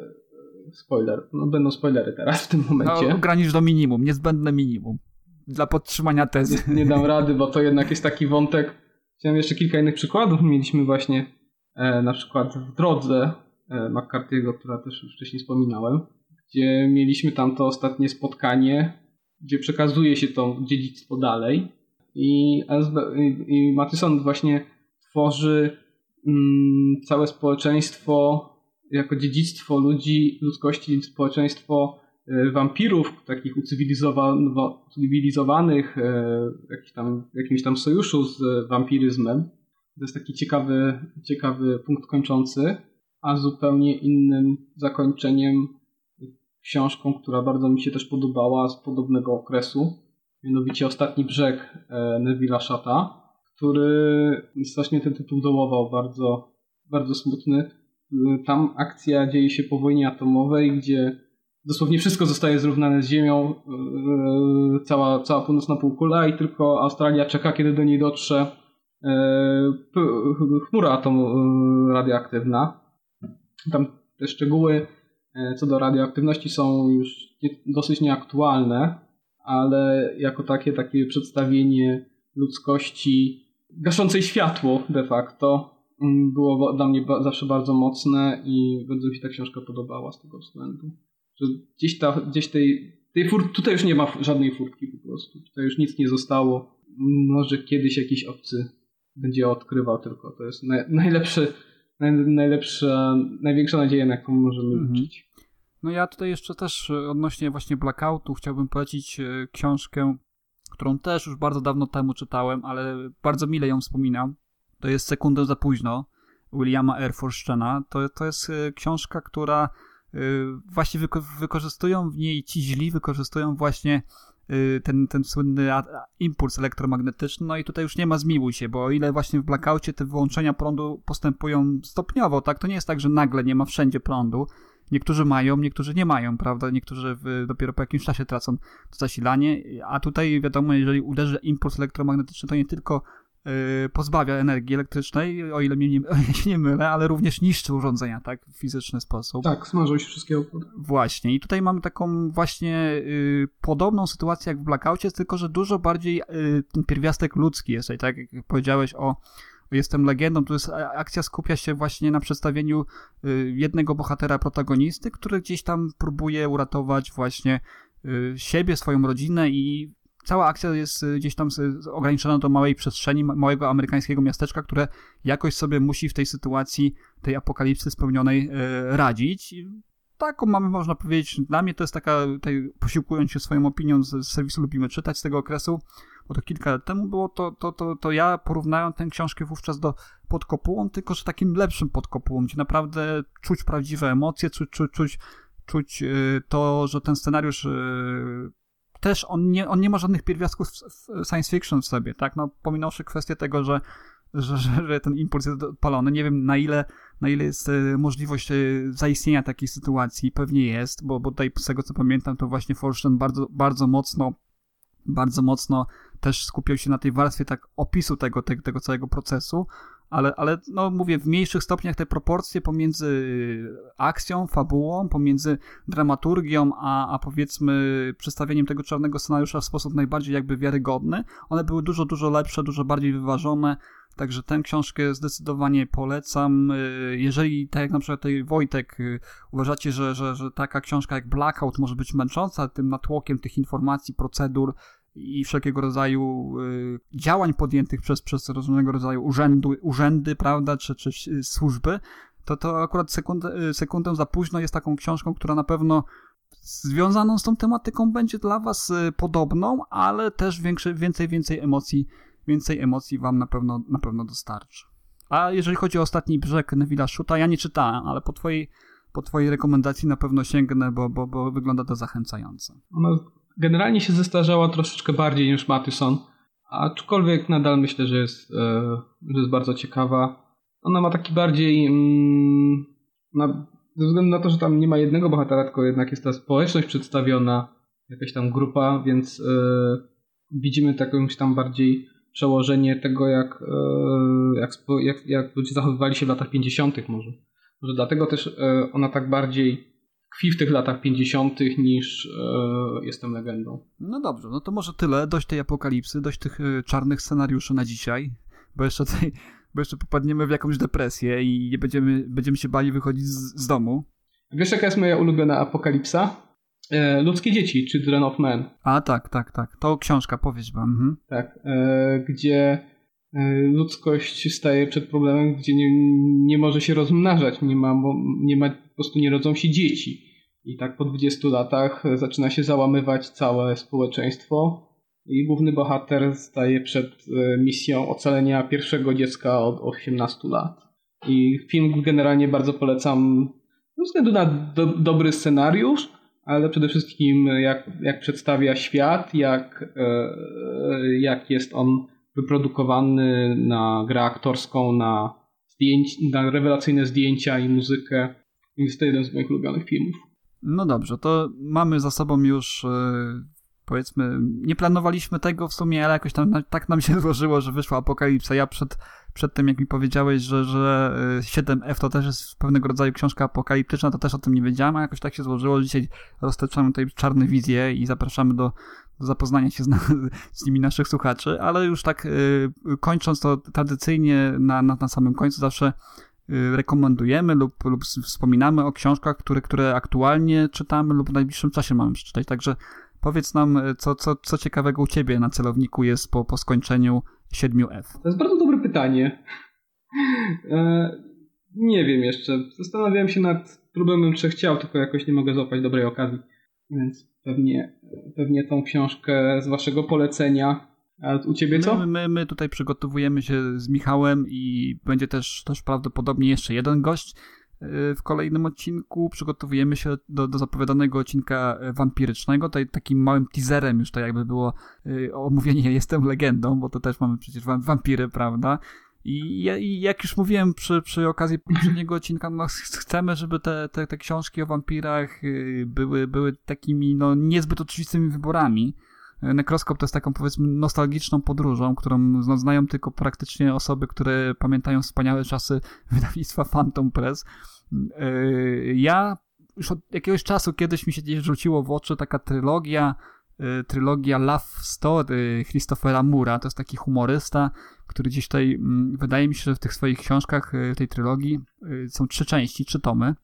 spoiler, no będą spoilery teraz w tym momencie. No, ogranicz do minimum, niezbędne minimum dla podtrzymania tezy. Nie, nie dam rady, bo to jednak jest taki wątek. Chciałem jeszcze kilka innych przykładów. Mieliśmy właśnie e, na przykład w drodze McCarthy'ego, która też już wcześniej wspominałem, gdzie mieliśmy tam to ostatnie spotkanie, gdzie przekazuje się to dziedzictwo dalej i, i, Matyson właśnie tworzy mm, całe społeczeństwo jako dziedzictwo ludzi, ludzkości, społeczeństwo e, wampirów, takich ucywilizowanych, e, tam, jakimś tam sojuszu z wampiryzmem. To jest taki ciekawy, ciekawy punkt kończący, a zupełnie innym zakończeniem książką, która bardzo mi się też podobała z podobnego okresu, mianowicie Ostatni Brzeg e, Neville'a Shata, który strasznie ten tytuł dołował, bardzo, bardzo smutny tam akcja dzieje się po wojnie atomowej, gdzie dosłownie wszystko zostaje zrównane z Ziemią, e, cała, cała północna półkula i tylko Australia czeka, kiedy do niej dotrze e, chmura atom e, radioaktywna. Tam te szczegóły co do radioaktywności są już dosyć nieaktualne, ale jako takie, takie przedstawienie ludzkości gaszącej światło de facto Mm, było dla mnie zawsze bardzo mocne i bardzo mi się ta książka podobała z tego względu. Że gdzieś, ta, gdzieś tej, tej furt, tutaj już nie ma żadnej furtki po prostu. Tutaj już nic nie zostało. Może kiedyś jakiś obcy będzie odkrywał tylko. To jest naj, najlepszy, naj, najlepsza, największa nadzieja, na jaką możemy mhm. liczyć. No ja tutaj jeszcze też odnośnie właśnie Blackoutu chciałbym polecić e, książkę, którą też już bardzo dawno temu czytałem, ale bardzo mile ją wspominam to jest Sekundę za późno Williama Erforszczena. To, to jest y, książka, która właśnie wyko wykorzystują w niej ci źli, wykorzystują właśnie ten, ten słynny impuls elektromagnetyczny, no i tutaj już nie ma zmiłuj się, bo o ile właśnie w blackoutie te wyłączenia prądu postępują stopniowo, tak, to nie jest tak, że nagle nie ma wszędzie prądu, niektórzy mają, niektórzy nie mają, prawda, niektórzy w, dopiero po jakimś czasie tracą to zasilanie, a tutaj wiadomo, jeżeli uderzy impuls elektromagnetyczny, to nie tylko Y, pozbawia energii elektrycznej, o ile mnie nie, się nie mylę, ale również niszczy urządzenia, tak, w fizyczny sposób. Tak, smażą się wszystkie opony. Właśnie. I tutaj mamy taką właśnie y, podobną sytuację jak w Blackoutie, tylko że dużo bardziej y, ten pierwiastek ludzki jest tutaj, tak jak powiedziałeś o Jestem legendą, tu jest akcja skupia się właśnie na przedstawieniu y, jednego bohatera protagonisty, który gdzieś tam próbuje uratować właśnie y, siebie, swoją rodzinę i cała akcja jest y, gdzieś tam ograniczona do małej przestrzeni, małego amerykańskiego miasteczka, które jakoś sobie musi w tej sytuacji, tej apokalipsy spełnionej y, radzić. Taką mamy, można powiedzieć, dla mnie to jest taka, tutaj posiłkując się swoją opinią z, serwisu Lubimy Czytać z tego okresu, bo to kilka lat temu było, to, to, to, to ja porównałem tę książkę wówczas do Podkopułą, tylko że takim lepszym Podkopułą, gdzie naprawdę czuć prawdziwe emocje, czuć, czuć, czuć, czuć y, to, że ten scenariusz też on nie, on nie ma żadnych pierwiastków science fiction w sobie, tak? No, pominąwszy kwestię tego, że, że, że, że ten impuls jest odpalony. Nie wiem, na ile, na ile jest e, możliwość e, zaistnienia takiej sytuacji. Pewnie jest, bo, bo tutaj z tego, co pamiętam, to właśnie Forsten bardzo, bardzo mocno bardzo mocno też skupiał się na tej warstwie tak opisu tego, tego, tego całego procesu, ale, ale no mówię, w mniejszych stopniach te proporcje pomiędzy akcją, fabułą, pomiędzy dramaturgią, a, a powiedzmy przedstawieniem tego czarnego scenariusza w sposób najbardziej jakby wiarygodny, one były dużo, dużo lepsze, dużo bardziej wyważone, Także tę książkę zdecydowanie polecam. Jeżeli, tak jak na przykład tej Wojtek, uważacie, że, że, że taka książka jak Blackout może być męcząca tym natłokiem tych informacji, procedur, i wszelkiego rodzaju y, działań podjętych przez, przez różnego rodzaju urzędu, urzędy, prawda, czy, czy służby, to to akurat sekundę, y, sekundę za późno jest taką książką, która na pewno związaną z tą tematyką będzie dla was y, podobną, ale też większy, więcej, więcej emocji, więcej emocji wam na pewno, na pewno dostarczy. A jeżeli chodzi o ostatni brzeg Neville'a Shuta, ja nie czytałem, ale po twojej po twojej rekomendacji na pewno sięgnę, bo, bo, bo wygląda to zachęcająco. Ona generalnie się zestarzała troszeczkę bardziej niż Matyson, aczkolwiek nadal myślę, że jest, e, że jest bardzo ciekawa. Ona ma taki bardziej... Mm, na, ze względu na to, że tam nie ma jednego bohatera, tylko jednak jest ta społeczność przedstawiona, jakaś tam grupa, więc e, widzimy jakąś tam bardziej przełożenie tego, jak, e, jak, jak, jak ludzie zachowywali się w latach 50. może. Może dlatego też ona tak bardziej tkwi w tych latach 50. niż e, jestem legendą. No dobrze, no to może tyle. Dość tej apokalipsy, dość tych czarnych scenariuszy na dzisiaj, bo jeszcze tutaj, bo jeszcze popadniemy w jakąś depresję i nie będziemy, będziemy się bali wychodzić z, z domu. Wiesz, jaka jest moja ulubiona apokalipsa? E, Ludzkie dzieci, Children of Men. A tak, tak, tak. To książka, powiedz wam. Mhm. Tak, e, gdzie e, ludzkość staje przed problemem, gdzie nie, nie może się rozmnażać, nie ma, nie ma, po prostu nie rodzą się dzieci. I tak po 20 latach zaczyna się załamywać całe społeczeństwo i główny bohater staje przed e, misją ocalenia pierwszego dziecka od 18 lat. I film generalnie bardzo polecam ze względu na do, dobry scenariusz, ale przede wszystkim jak, jak przedstawia świat, jak, e, jak jest on wyprodukowany na grę aktorską, na, zdjęć, na rewelacyjne zdjęcia i muzykę. Jest to jeden z moich ulubionych filmów. No dobrze, to mamy za sobą już e, powiedzmy, nie planowaliśmy tego w sumie, ale jakoś tam tak nam się złożyło, że wyszła apokalipsa. Ja przed, przed tym, jak mi powiedziałeś, że, że 7F y, to też jest pewnego rodzaju książka apokaliptyczna, to też o tym nie wiedziałem, a jakoś tak się złożyło, dzisiaj roztaczamy tutaj czarne wizje i zapraszamy do, zapoznania się z, z nimi naszych słuchaczy, ale już tak y, kończąc to tradycyjnie na, na, na samym końcu zawsze y, rekomendujemy lub, lub wspominamy o książkach, które, które aktualnie czytamy lub w najbliższym czasie mamy przeczytać. Także Powiedz nam, e, co, co, co ciekawego u ciebie na celowniku jest po, po skończeniu 7F? To jest bardzo dobre pytanie. E, nie wiem jeszcze. Zastanawiałem się nad problemem trzech ciał, tylko jakoś nie mogę złapać dobrej okazji. Więc pewnie, pewnie tą książkę z waszego polecenia. A u ciebie co? My, my, my tutaj przygotowujemy się z Michałem i będzie też, też prawdopodobnie jeszcze jeden gość w kolejnym odcinku przygotowujemy się do, do zapowiadanego odcinka wampirycznego. Tutaj takim małym teaserem już to jakby było y, omówienie Jestem legendą, bo to też mamy przecież wampiry, prawda? I, jak już mówiłem przy, przy okazji poprzedniego odcinka, no chcemy, żeby te, te, te książki o wampirach y, były, były takimi no, niezbyt oczywistymi wyborami. Nekroskop to jest taką powiedzmy nostalgiczną podróżą, którą no, znają tylko praktycznie osoby, które pamiętają wspaniałe czasy wydawnictwa Phantom Press. Yy, ja już od jakiegoś czasu kiedyś mi się gdzieś rzuciło w oczy taka trylogia, trylogia Love Story Christophera Mura. To jest taki humorysta, który gdzieś tutaj, mm, wydaje mi się, że w tych swoich książkach yy, tej trylogii są trzy części, trzy tomy.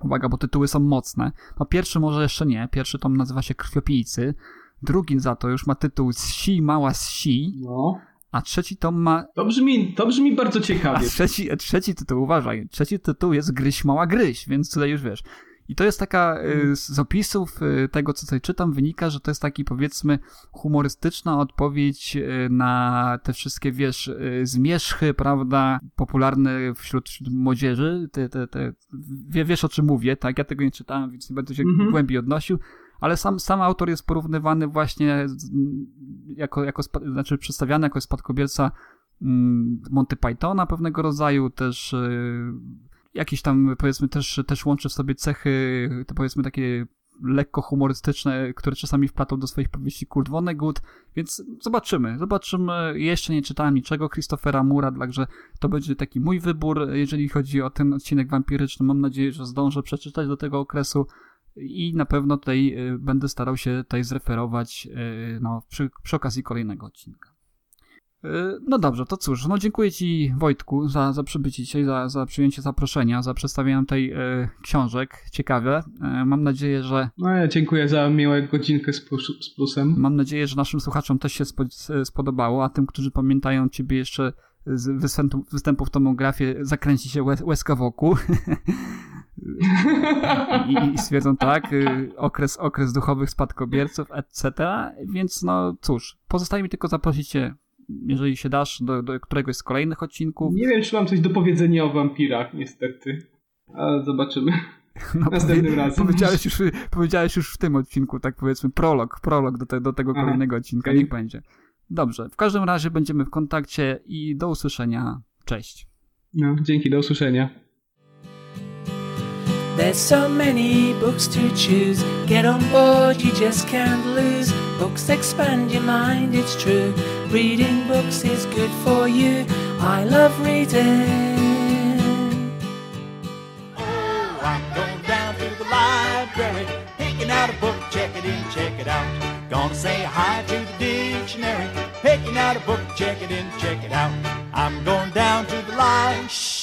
Uwaga, bo tytuły są mocne. No pierwszy może jeszcze nie. Pierwszy tom nazywa się Krwiopijcy. Drugi za to już ma tytuł Si, mała si. No. A trzeci tom ma... To brzmi, to brzmi bardzo ciekawie. A trzeci, trzeci tytuł, uważaj, trzeci tytuł jest Gryś, mała gryś, więc tutaj już wiesz. I to jest taka, y, z opisów y, tego, co tutaj czytam, wynika, że to jest taki, powiedzmy, humorystyczna odpowiedź y, na te wszystkie, wiesz, zmierzchy, prawda, popularne wśród, wśród młodzieży. Te, te, te, wiesz, o czym mówię, tak? Ja tego nie czytałem, więc nie będę się -hmm. głębiej odnosił ale sam, sam autor jest porównywany właśnie jako, jako znaczy przedstawiany jako spadkobierca mm, Monty Pythona pewnego rodzaju, też jakieś tam powiedzmy też, też łączy w sobie cechy, to powiedzmy takie lekko humorystyczne, które czasami wplatał do swoich powieści Kurt Vonnegut, więc zobaczymy, zobaczymy. Jeszcze nie czytałem niczego Christophera Mura, także to będzie taki mój wybór, jeżeli chodzi o ten odcinek wampiryczny. Mam nadzieję, że zdążę przeczytać do tego okresu i na pewno tutaj y, będę starał się tutaj zreferować y, no, przy, przy okazji kolejnego odcinka. Y, no dobrze, to cóż, no dziękuję Ci Wojtku za, za przybycie dzisiaj, za, za przyjęcie zaproszenia, za przedstawienie tej e, książek, ciekawe. E, mam nadzieję, że... No ja dziękuję za miłą godzinkę z, z plusem. Mam nadzieję, że naszym słuchaczom też się spodobało, a tym, którzy pamiętają Ciebie jeszcze z występu, występu w tomografię, zakręci się łezka wokół. I, i stwierdzą tak, y, okres, okres duchowych spadkobierców, etc. Więc no cóż, pozostaje mi tylko zaprosić cię, jeżeli się dasz, do, do któregoś z kolejnych odcinków. Nie wiem, czy mam coś do powiedzenia o wampirach, niestety. Ale zobaczymy. No, Następnym powie- razem. Powiedziałeś już, powiedziałeś już w tym odcinku, tak powiedzmy, prolog, prolog do, te, do tego Aha, kolejnego odcinka, niech będzie. Dobrze, w każdym razie będziemy w kontakcie i do usłyszenia. Cześć. No, dzięki, do usłyszenia. There's so many books to choose. Get on board, you just can't lose. Books expand your mind, it's true. Reading books is good for you. I love reading. Oh, I'm going down to the library, picking out a book, check it in, check it out. Gonna say hi to the dictionary, picking out a book, check it in, check it out. I'm going down to the library.